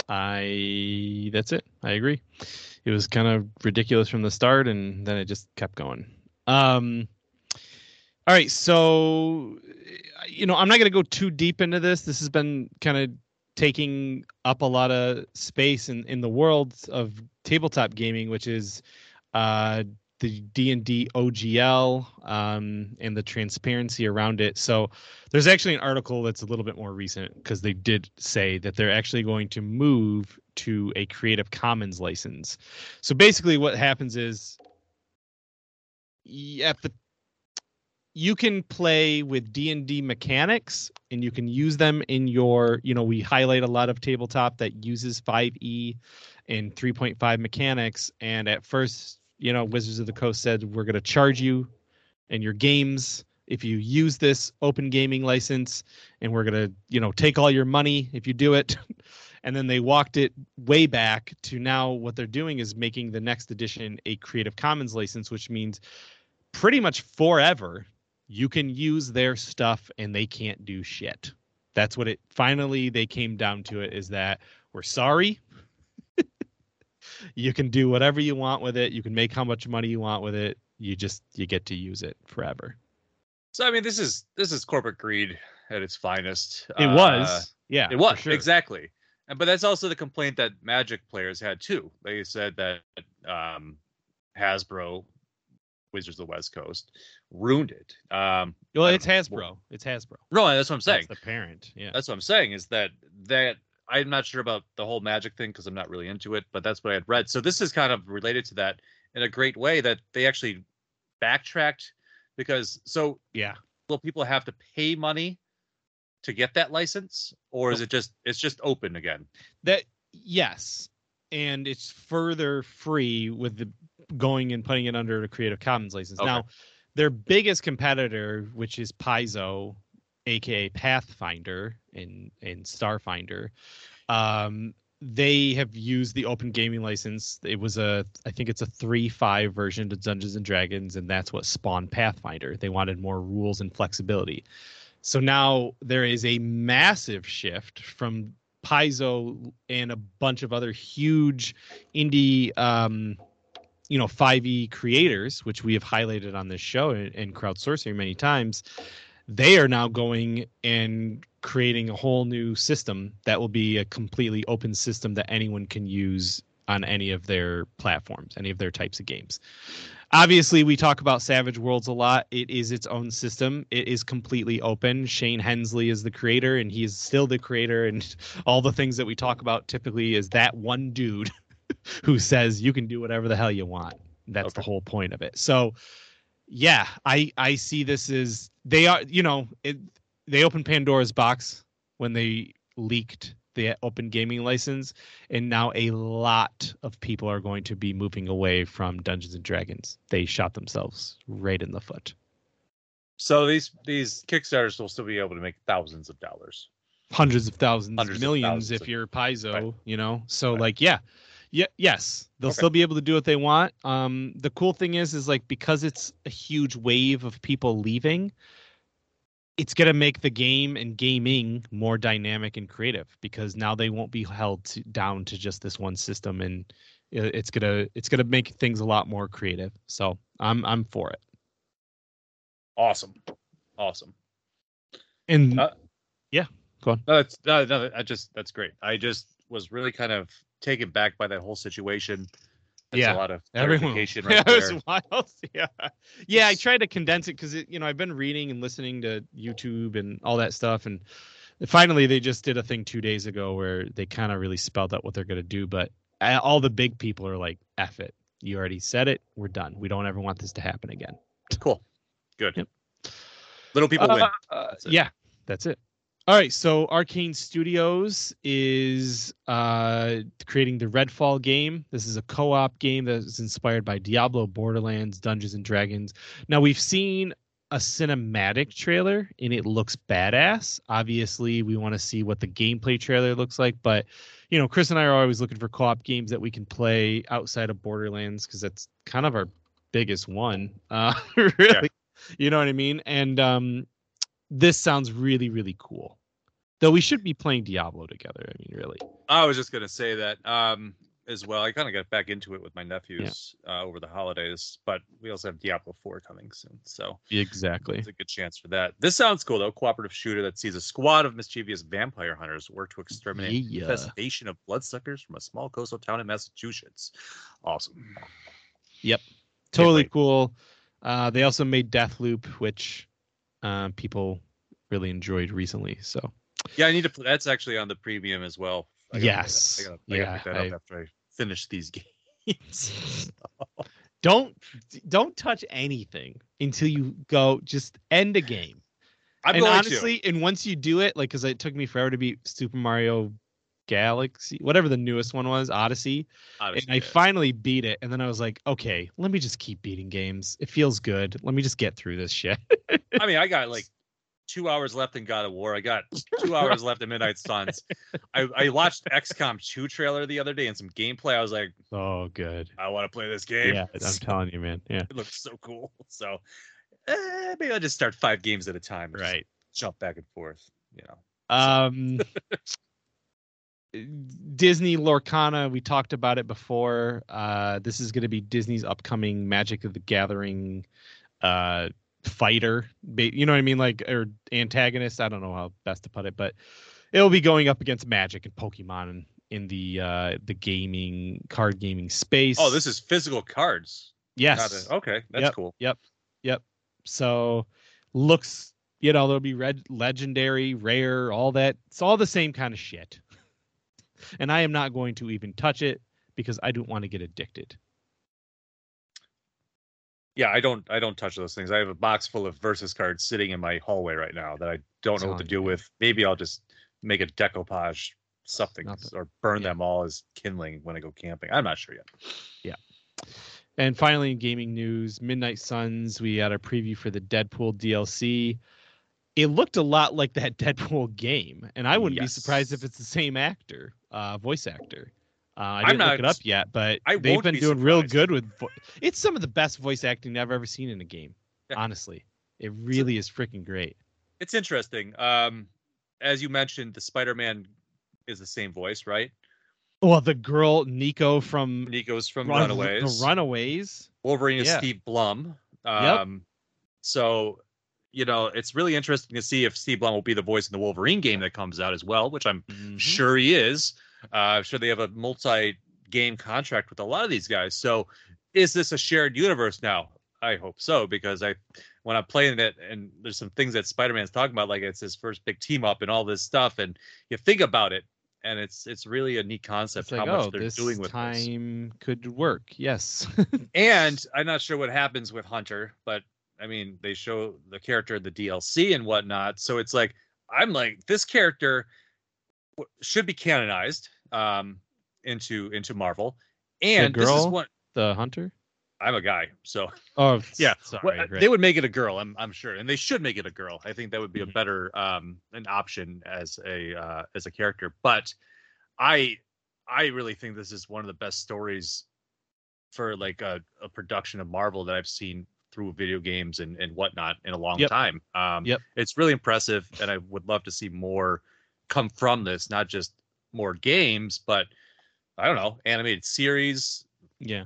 I that's it. I agree. It was kind of ridiculous from the start and then it just kept going. Um all right, so you know, I'm not going to go too deep into this. This has been kind of taking up a lot of space in in the world of tabletop gaming, which is uh the D&D OGL um, and the transparency around it. So there's actually an article that's a little bit more recent because they did say that they're actually going to move to a Creative Commons license. So basically, what happens is at the you can play with D&D mechanics and you can use them in your, you know, we highlight a lot of tabletop that uses 5e and 3.5 mechanics. And at first, you know, Wizards of the Coast said we're going to charge you and your games. If you use this open gaming license and we're going to you know take all your money if you do it. And then they walked it way back to now what they're doing is making the next edition a creative commons license which means pretty much forever you can use their stuff and they can't do shit. That's what it finally they came down to it is that we're sorry. You can do whatever you want with it. You can make how much money you want with it. You just you get to use it forever. So I mean, this is this is corporate greed at its finest. it Uh, was. Yeah it was sure. exactly, and but that's also the complaint that Magic players had too. They said that um, Hasbro, Wizards of the West Coast, ruined it. Um, well it's hasbro it's hasbro no, that's what I'm saying. That's the parent yeah That's what I'm saying is that that I'm not sure about the whole magic thing because I'm not really into it, but that's what I had read. So this is kind of related to that in a great way that they actually backtracked because so yeah will people have to pay money to get that license or is it just it's just open again? that yes and it's further free with the going and putting it under a creative commons license Okay. now their biggest competitor which is paizo aka pathfinder in in starfinder um they have used the open gaming license. It was a i think it's a 3-5 version to dungeons and dragons and that's what spawned pathfinder. They wanted more rules and flexibility. So now there is a massive shift from Paizo and a bunch of other huge indie, um, you know, 5e creators, which we have highlighted on this show and, and crowdsourcing many times. They are now going and creating a whole new system that will be a completely open system that anyone can use on any of their platforms, any of their types of games. Obviously, we talk about Savage Worlds a lot. It is its own system. It is completely open. Shane Hensley is the creator, and he is still the creator. And all the things that we talk about typically is that one dude who says you can do whatever the hell you want. That's the whole point of it. So, yeah, I I see this as they are. You know, it, they opened Pandora's box when they leaked the open gaming license and now a lot of people are going to be moving away from Dungeons and Dragons. They shot themselves right in the foot. So these these Kickstarters will still be able to make thousands of dollars. Hundreds of thousands, Hundreds of millions thousands if you're Paizo, Right. you know. So Right. like yeah. Yeah, yes, they'll Okay. still be able to do what they want. Um the cool thing is is like because it's a huge wave of people leaving, it's going to make the game and gaming more dynamic and creative because now they won't be held to, down to just this one system and it's going to it's going to make things a lot more creative. So, I'm I'm for it. Awesome, awesome. And Uh, go on. No, that's no, no, I just that's great. I just was really kind of taken back by that whole situation. That's Yeah, a lot of Everyone, clarification yeah, right it was there. wild. Yeah, yeah. I tried to condense it because you know I've been reading and listening to YouTube and all that stuff, and finally they just did a thing two days ago where they kind of really spelled out what they're gonna do. But all the big people are like, "F it, you already said it. We're done. We don't ever want this to happen again." Cool. Good. Yep. Little people win. Uh, uh, That's yeah, that's it. All right, so Arkane Studios is uh, creating the Redfall game. This is a co-op game that is inspired by Diablo, Borderlands, Dungeons and Dragons. Now we've seen a cinematic trailer and it looks badass. Obviously, we want to see what the gameplay trailer looks like, but you know, Chris and I are always looking for co-op games that we can play outside of Borderlands because that's kind of our biggest one. Uh, really, you know what I mean? And um, this sounds really, really cool. Though we should be playing Diablo together. I mean, really. I was just gonna say that um, as well. I kind of got back into it with my nephews uh, over the holidays, but we also have Diablo 4 coming soon, so Exactly. it's a good chance for that. This sounds cool though. Cooperative shooter that sees a squad of mischievous vampire hunters work to exterminate Yeah. infestation of bloodsuckers from a small coastal town in Massachusetts. Awesome. Yep, totally cool. Uh, they also made Deathloop, which uh, people really enjoyed recently. So Yeah, I need to. Put, that's actually on the premium as well. I gotta- Yes. I gotta, I gotta Yeah, pick that I- up after I finish these games. don't don't touch anything until you go. Just end a game. I'm and honestly, and once you do it, like, because it took me forever to beat Super Mario Galaxy, whatever the newest one was, Odyssey. to. and I yeah. finally beat it, and then I was like, okay, let me just keep beating games. It feels good. Let me just get through this shit. I mean, I got like two hours left in God of War. I got two hours left in Midnight Suns. I, I watched XCOM 2 trailer the other day and some gameplay. I was like, oh, good. I want to play this game. Yeah, I'm telling you, man. Yeah, It looks so cool. So eh, maybe I'll just start five games at a time. right. Jump back and forth. You know. Um, Disney Lorcana, we talked about it before. Uh, this is going to be Disney's upcoming Magic of the Gathering uh, fighter. You know what I mean? Like, or antagonist. I don't know how best to put it, but it'll be going up against Magic and Pokemon in, the uh, the gaming card gaming space. Oh, this is physical cards. yes. a- okay, that's Yep. cool. Yep. Yep. So looks, you know, there'll be red legendary, rare, all that. It's all the same kind of shit. And I am not going to even touch it because I don't want to get addicted. Yeah, I don't I don't touch those things. I have a box full of versus cards sitting in my hallway right now that I don't know what to do with. Maybe I'll just make a decoupage something Nothing. or burn Yeah. them all as kindling when I go camping. I'm not sure yet. Yeah. And finally, in gaming news, Midnight Suns, we had a preview for the Deadpool DLC. It looked a lot like that Deadpool game, and I wouldn't be surprised if it's the same actor, uh, voice actor. Uh, I didn't look it up yet, but I they've been be doing real good with. Vo- it's some of the best voice acting I've ever seen in a game. Yeah. Honestly, it really is freaking great. It's interesting. Um, as you mentioned, the Spider-Man is the same voice, right? Well, the girl Nico from Nico's from Run- Runaways. The Runaways. Wolverine is Yeah. Steve Blum. Um, So, you know, it's really interesting to see if Steve Blum will be the voice in the Wolverine game that comes out as well, which I'm Mhm. sure he is. Uh, I'm sure they have a multi-game contract with a lot of these guys. So, is this a shared universe now? I hope so because I, when I'm playing it, and there's some things that Spider-Man's talking about, like it's his first big team up and all this stuff, and you think about it, and it's it's really a neat concept like, how much oh, they're this doing with this. time could work. Yes. And I'm not sure what happens with Hunter, but I mean, they show the character in the DLC and whatnot. So it's like, I'm like, this character should be canonized um, into into Marvel. And this is what the hunter. I'm a guy, so Oh, Yeah, Sorry. well, right. they would make it a girl. I'm I'm sure, and they should make it a girl. I think that would be a Mhm. better um, an option as a uh, as a character. But I I really think this is one of the best stories for like a, a production of Marvel that I've seen through video games and, and whatnot in a long Yep. time. Um, Yep. It's really impressive, and I would love to see more come from this, not just more games, but I don't know, animated series. yeah.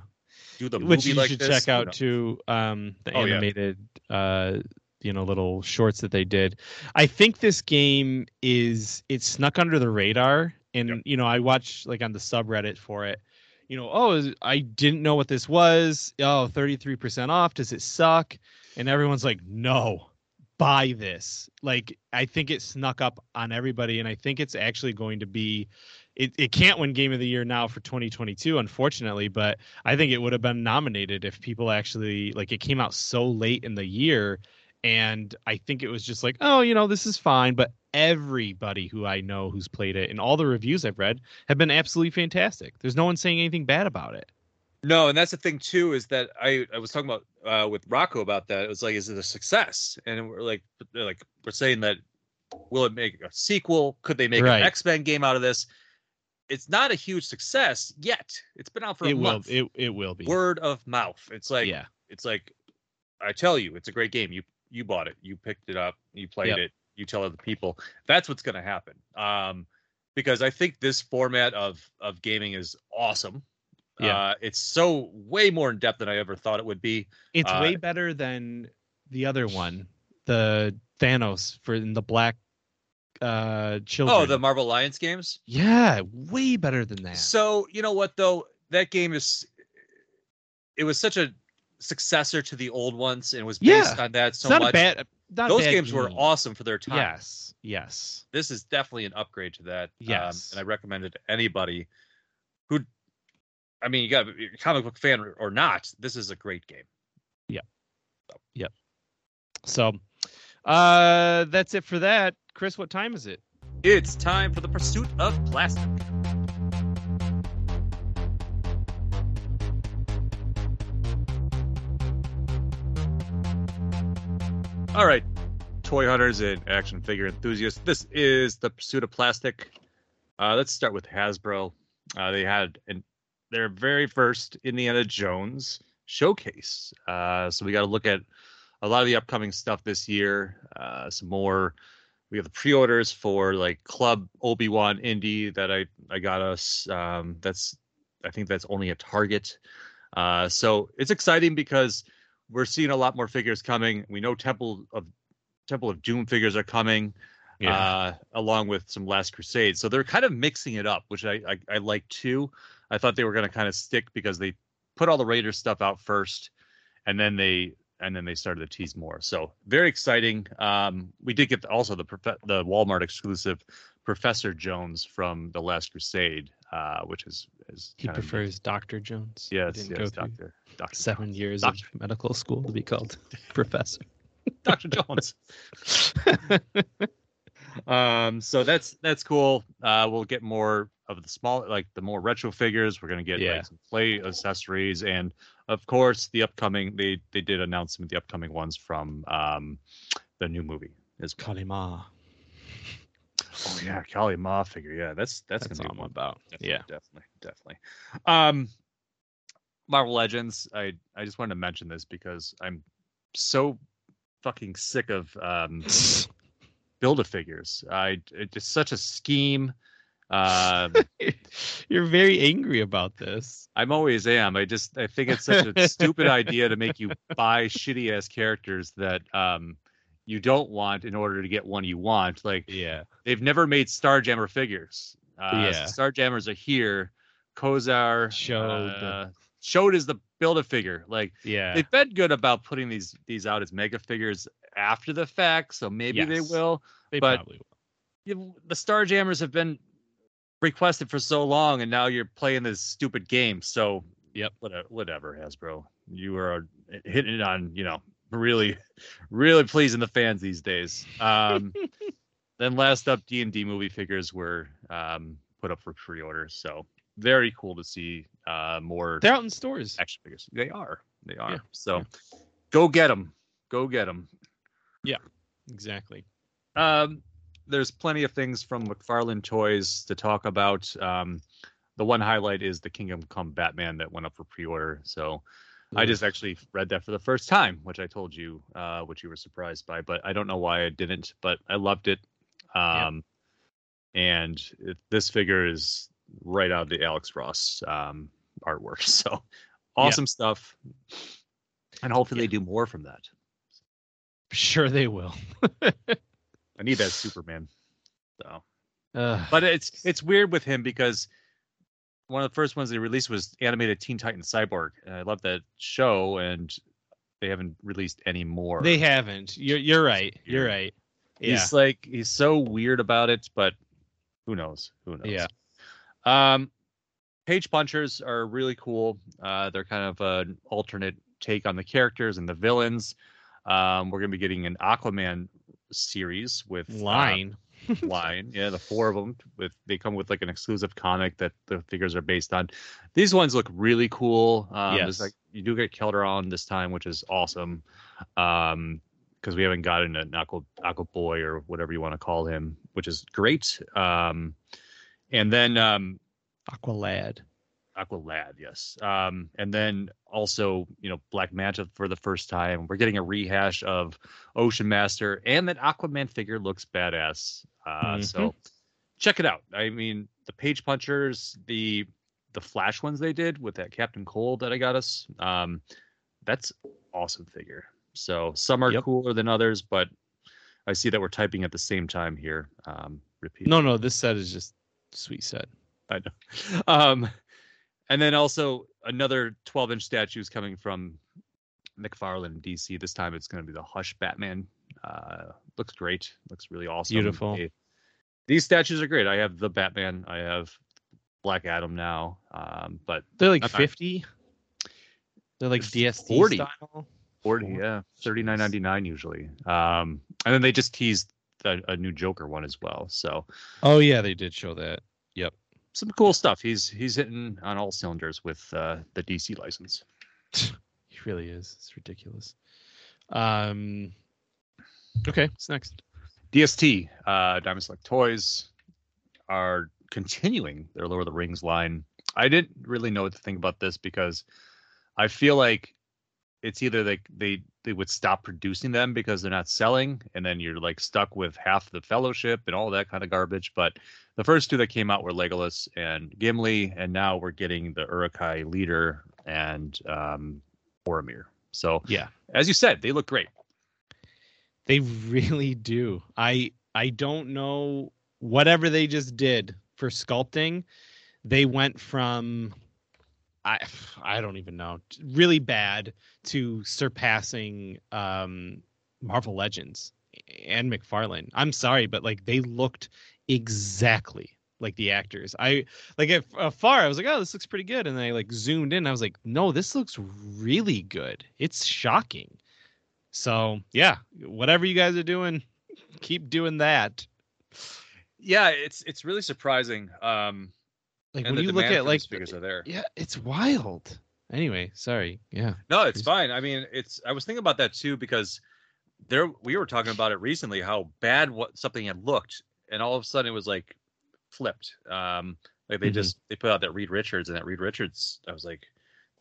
Do the Which movie you like should this, check out knows? too. Um, the Oh, yeah. animated, uh, you know, little shorts that they did. I think this game is it snuck under the radar, and Yep. you know I watch like on the subreddit for it. You know, oh, I didn't know what this was. Oh, 33% off. Does it suck? And everyone's like, no, buy this. Like, I think it snuck up on everybody, and I think it's actually going to be. It, it can't win Game of the Year now for 2022, unfortunately, but I think it would have been nominated if people actually like it came out so late in the year and I think it was just like, oh, you know, this is fine. But everybody who I know who's played it and all the reviews I've read have been absolutely fantastic. There's no one saying anything bad about it. No, and that's the thing too is that I I was talking about uh, with Rocco about that. It was like, is it a success? And we're like, they're like we're saying that will it make a sequel? Could they make Right. an X Men game out of this? It's not a huge success yet. It's been out for a It will. month. It it will be. Word of mouth. It's like yeah. it's like I tell you, it's a great game. You you bought it, you picked it up, you played Yep. it, you tell other people. That's what's going to happen. Um, because I think this format of of gaming is awesome. Yeah. Uh, it's so way more in depth than I ever thought it would be. It's Uh, way better than the other one, the Thanos for in the Black uh children. Oh, the Marvel Alliance games. yeah, way better than that. So you know what though, that game is. It was such a successor to the old ones, and was based Yeah. on that so much. bad. Not Those games were awesome for their time. Yes. Yes. this is definitely an upgrade to that. Yes. Um, and I recommend it to anybody who, I mean, you got a comic book fan or, or not. This is a great game. Yeah. So. Yeah. So, uh, that's it for that. Chris, what time is it? It's time for the pursuit of plastic. All right, toy hunters and action figure enthusiasts. This is the pursuit of plastic. Uh, let's start with Hasbro. Uh, they had an, their very first Indiana Jones showcase. Uh, so we got to look at a lot of the upcoming stuff this year. Uh, some more. We have the pre-orders for like Club Obi Wan Indy that I I got us. Um, that's I think that's only a Target. Uh, so it's exciting because we're seeing a lot more figures coming. We know Temple of Temple of Doom figures are coming, uh, along with some Last Crusade. So they're kind of mixing it up, which I I, I like too. I thought they were going to kind of stick because they put all the Raiders stuff out first, and then they and then they started to tease more. So very exciting. Um, we did get also the prof- the Walmart exclusive Professor Jones from the Last Crusade, uh, which is is he of prefers Doctor Jones. Yes yes Doctor Doctor seven years Doctor. of medical school to be called professor. Doctor Jones. um so that's that's cool uh we'll get more of the small like the more retro figures we're going to get Yeah. like some play accessories and of course the upcoming they they did announce some of the upcoming ones from um the new movie Is well. Kali Ma. oh yeah Kali Ma figure yeah that's that's, That's, gonna be one. about. Definitely, Yeah. definitely definitely um marvel legends i i just wanted to mention this because i'm so fucking sick of um build a figures i it's such a scheme um You're very angry about this. i'm always am i just i think it's such a stupid idea to make you buy shitty ass characters that um you don't want in order to get one you want like Yeah. they've never made Starjammer figures. Uh, Yeah. Starjammers are here. Corsair Ch'od. uh, Ch'od is the build a figure. Like Yeah. they've been good about putting these these out as mega figures after the fact, so maybe they will. they but- probably will. The Starjammers have been requested for so long, and now you're playing this stupid game. So Yep. whatever, whatever, Hasbro. You are hitting it on, you know, really, really pleasing the fans these days. Um, then last up, D and D movie figures were um, put up for pre-order, so very cool to see uh, more They're out in stores. action figures. They are, they are. Yeah, So yeah. go get them, go get them. Yeah, exactly. Um, there's plenty of things from McFarlane Toys to talk about. Um, the one highlight is the Kingdom Come Batman that went up for pre-order. So I just actually read that for the first time, which I told you, uh, which you were surprised by, but I don't know why I didn't, but I loved it. Um, and it, this figure is right out of the Alex Ross um, artwork. So awesome stuff. And hopefully they do more from that. Sure they will. I need that Superman. So Ugh. But it's it's weird with him because one of the first ones they released was animated Teen Titan Cyborg. And I love that show, and they haven't released any more. they haven't. You're you're right. You're right. Yeah. He's like he's so weird about it, but who knows? Who knows? Yeah. Um, page punchers are really cool. Uh, they're kind of an alternate take on the characters and the villains. Um, we're gonna be getting an Aquaman series with uh, Line. line. Yeah, the four of them with they come with like an exclusive comic that the figures are based on. These ones look really cool. Um, Yes. like you do get Kelderon this time, which is awesome. Um, because we haven't gotten an Aqua Aqua Boy or whatever you want to call him, which is great. Um, and then um, Aqualad. Aqua Lad, yes. Um, and then also, you know, Black Manta for the first time. We're getting a rehash of Ocean Master, and that Aquaman figure looks badass. Uh, So check it out. I mean, the Page Punchers, the the Flash ones they did with that Captain Cold that I got us. Um, that's awesome figure. So some are Yep. cooler than others, but I see that we're typing at the same time here. Um, repeat. No, no, this set is just sweet set. I know. Um, and then also another 12 inch statue is coming from McFarlane DC. This time it's going to be the Hush Batman. Uh, looks great. Looks really awesome. Beautiful. These statues are great. I have the Batman. I have Black Adam now. Um, but They're like Okay. 50. They're like DST 40. style. 40, yeah, 39.99 usually. Um, and then they just teased a, a new Joker one as well. So Oh yeah, they did show that. Some cool stuff. He's he's hitting on all cylinders with uh, the DC license. He really is. It's ridiculous. Um. Okay, what's next? DST, uh, Diamond Select Toys, are continuing their Lord of the Rings line. I didn't really know what to think about this because I feel like it's either like they they would stop producing them because they're not selling, and then you're like stuck with half the Fellowship and all that kind of garbage. But the first two that came out were Legolas and Gimli, and now we're getting the Uruk-hai leader and um, Boromir. So Yeah, as you said, they look great. they really do. I I don't know whatever they just did for sculpting. They went from I I don't even know really bad to surpassing um Marvel Legends and McFarlane. I'm sorry, but like they looked exactly like the actors. I like at afar, I was like, oh, this looks pretty good, and then I like zoomed in. I was like, no, this looks really good. It's shocking. So yeah, whatever you guys are doing, keep doing that. Yeah, it's it's really surprising. Um, Like and when you look at like figures are there. yeah, it's wild. Anyway, sorry. Yeah. No, it's fine. I mean, it's. I was thinking about that too because there we were talking about it recently how bad what something had looked, and all of a sudden it was like flipped. Um, like they Mhm. just they put out that Reed Richards, and that Reed Richards, I was like,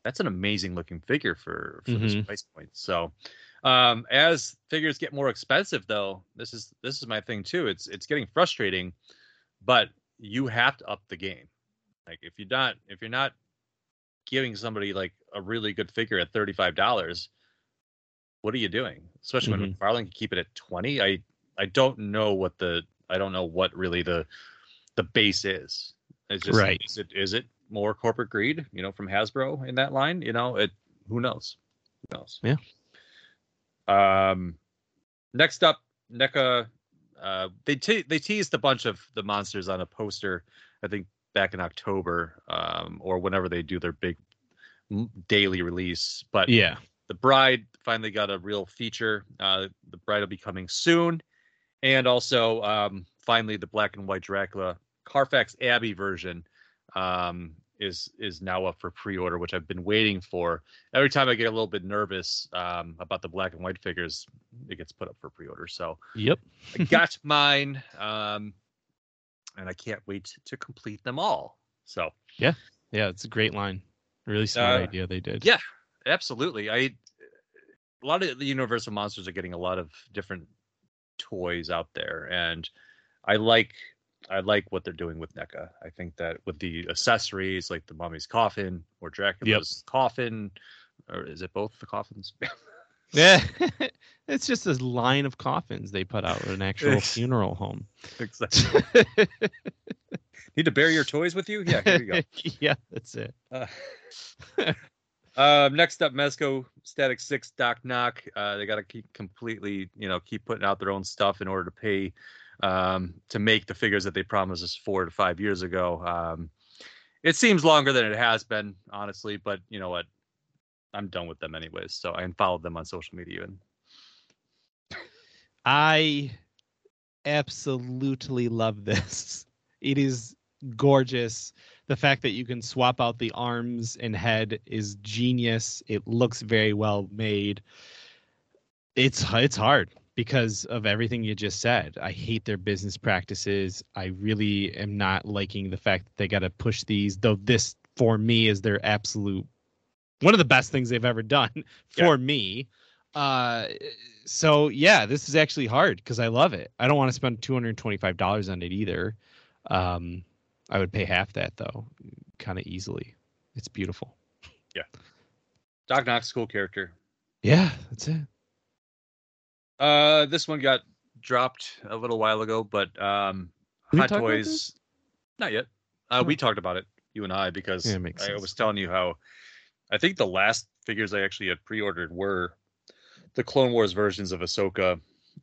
that's an amazing looking figure for for this Mhm. price point. So, um, as figures get more expensive, though, this is this is my thing too. It's it's getting frustrating, but you have to up the game. Like if you're not if you're not giving somebody like a really good figure at thirty five dollars, what are you doing? Especially when McFarlane can keep it at twenty. I I don't know what the I don't know what really the the base is. It's just Right. is it is it more corporate greed, you know, from Hasbro in that line? You know, it who knows? Who knows? Yeah. Um next up, NECA uh they te- they teased a bunch of the monsters on a poster, I think back in October, um, or whenever they do their big daily release. But Yeah. the bride finally got a real feature. Uh, the bride will be coming soon, and also um, finally the black and white Dracula Carfax Abbey version um, is is now up for pre-order, which I've been waiting for. Every time I get a little bit nervous um, about the black and white figures, it gets put up for pre-order. So Yep. I got mine, um, and I can't wait to complete them all. So Yeah, yeah, it's a great line. Really smart Uh, idea they did. yeah. absolutely, I a lot of the Universal monsters are getting a lot of different toys out there, and I like I like what they're doing with NECA. I think that with the accessories like the mummy's coffin or Dracula's coffin, or is it both the coffins? Yeah, it's just this line of coffins they put out at an actual funeral home. exactly. Need to bury your toys with you? Yeah, here you go. yeah, that's it. Uh, um, next up, Mezco Static Six Doc Ock. Uh, they got to keep completely, you know, keep putting out their own stuff in order to pay um, to make the figures that they promised us four to five years ago. Um, it seems longer than it has been, honestly, but you know what? I'm done with them anyways. So I unfollowed them on social media and I absolutely love this. It is gorgeous. The fact that you can swap out the arms and head is genius. It looks very well made. It's it's hard because of everything you just said. I hate their business practices. I really am not liking the fact that they got to push these. Though this for me is their absolute one of the best things they've ever done for me. Uh, so yeah, this is actually hard because I love it. I don't want to spend two hundred twenty-five dollars on it either. Um, I would pay half that though, kind of easily. It's beautiful. Yeah. Doc Ock's cool character. Yeah, that's it. Uh, this one got dropped a little while ago, but um, Hot Toys, not yet. Uh, we talked about it, you and I, because Yeah, I was telling you how I think the last figures I actually had pre-ordered were the Clone Wars versions of Ahsoka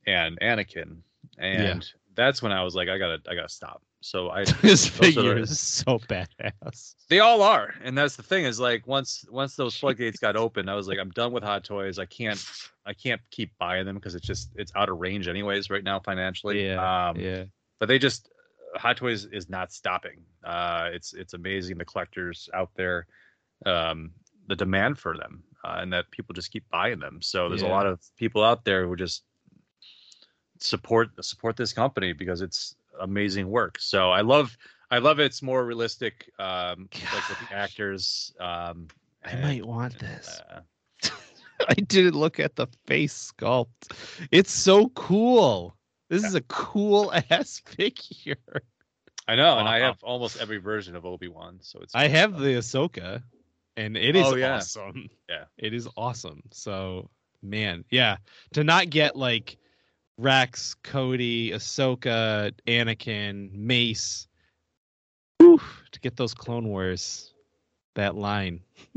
and Anakin, and that's when I was like, I gotta, I gotta stop. So I, this figure is so badass. they all are, and that's the thing is like once once those floodgates got open, I was like, I'm done with Hot Toys. I can't, I can't keep buying them because it's just it's out of range anyways right now financially. Yeah, Um, yeah. but they just Hot Toys is not stopping. Uh, it's it's amazing the collectors out there, um, the demand for them, uh, and that people just keep buying them. So there's a lot of people out there who just support support this company because it's amazing work. So I love I love it's more realistic, um, like with the actors. Um, I and, might want this. uh, I didn't look at the face sculpt. It's so cool. This is a cool ass figure. I know, and I have almost every version of Obi Wan. So it's I have the Ahsoka, and it is Oh, yeah. awesome. Yeah. it is awesome. So, man, yeah, to not get like Rex, Cody, Ahsoka, Anakin, Mace, whew, to get those Clone Wars, that line.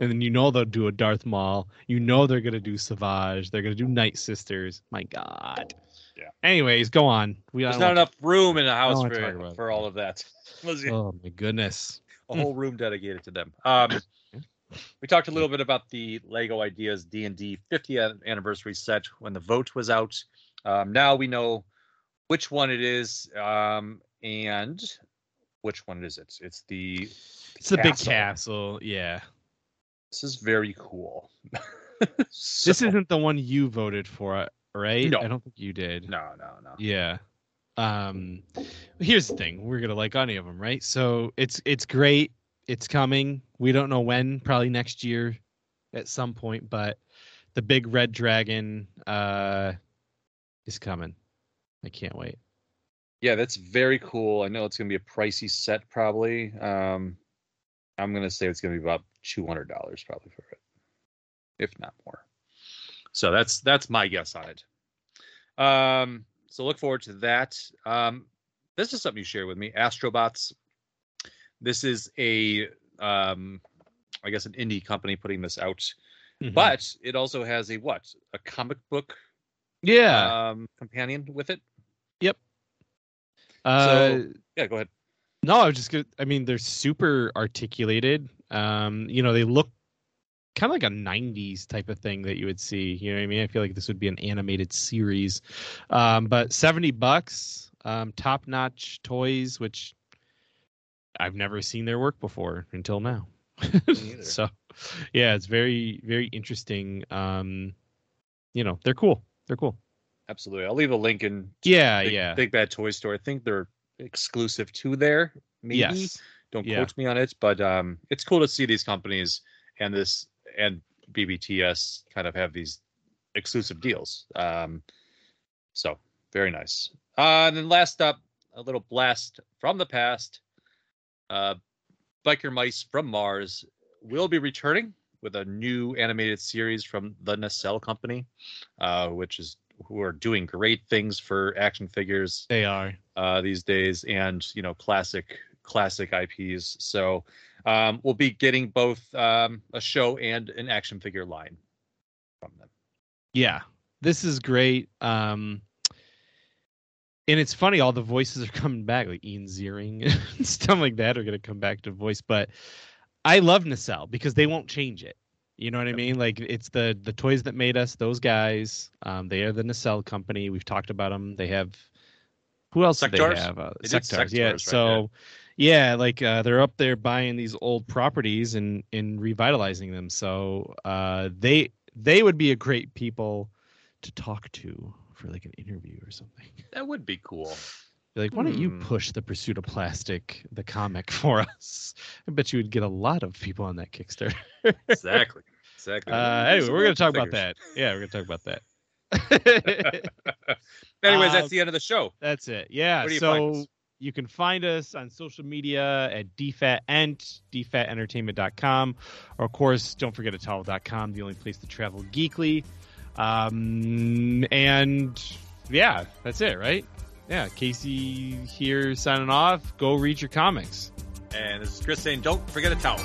and then you know they'll do a Darth Maul. You know they're gonna do Savage. They're gonna do Night Sisters. My God. Yeah. Anyways, go on. We There's not enough room in the house for, for all of that. Oh my goodness. A whole room dedicated to them. Um, we talked a little bit about the Lego Ideas D and D 50th anniversary set when the vote was out. Um, now we know which one it is, um, and which one is it? It's the. It's the big castle. Yeah. This is very cool. This isn't the one you voted for, right? No. I don't think you did. No, no, no. Yeah. Um here's the thing. We're to like any of them, right? So it's it's great. It's coming. We don't know when, probably next year at some point, but the big red dragon uh is coming. I can't wait. Yeah, that's very cool. I know it's gonna be a pricey set, probably. Um, I'm gonna say it's gonna be about two hundred dollars, probably for it, if not more. So that's that's my guess on it. Um, so look forward to that. Um, this is something you shared with me, Astrobots. This is a, um, I guess, an indie company putting this out, Mhm. but it also has a what? A comic book yeah. um, companion with it. Yep. Uh Yeah, go ahead. No, I was just good. I mean, they're super articulated. Um, you know, they look kind of like a 90s type of thing that you would see. You know what I mean? I feel like this would be an animated series. Um, but 70 bucks, um, top notch toys, which I've never seen their work before until now. so, yeah, it's very, very interesting. Um, you know, they're cool. They're cool. Absolutely. I'll leave a link in Yeah, Big, yeah. Big Bad Toy Store. I think they're exclusive to there. Maybe. Yes. Don't Yeah. quote me on it, but um, it's cool to see these companies and this and BBTS kind of have these exclusive deals. Um, so very nice. Uh, and then last up, a little blast from the past. Uh, Biker Mice from Mars will be returning with a new animated series from the Nacelle Company, uh, which is who are doing great things for action figures They are. uh, these days, and you know, classic classic IPs. So um, we'll be getting both um, a show and an action figure line from them. Yeah, this is great. Um, and it's funny, all the voices are coming back, like Ian Ziering and stuff like that are going to come back to voice. But I love Nacelle because they won't change it. You know what I mean? Like it's the the toys that made us. Those guys, um, they are the Nacelle company. We've talked about them. They have who else do they have? Uh, did Sectaurs, yeah. Right, so yeah, like uh, they're up there buying these old properties and and revitalizing them. So uh, they they would be a great people to talk to for like an interview or something. That would be cool. Be like, why don't you Hmm. push the pursuit of plastic, the comic, for us? I bet you would get a lot of people on that Kickstarter. Exactly. Exactly. Uh, anyway, we're gonna talk about that. Yeah, we're gonna talk about that. Anyways, Um, that's the end of the show. That's it. Yeah. Where do you find so us? You can find us on social media at dfatent, dfatentertainment.com, or of course, don't forget atowel.com, the only place to travel geekly. Um, and yeah, that's it, right? Yeah, Casey here signing off. Go read your comics. And this is Chris saying, don't forget a towel.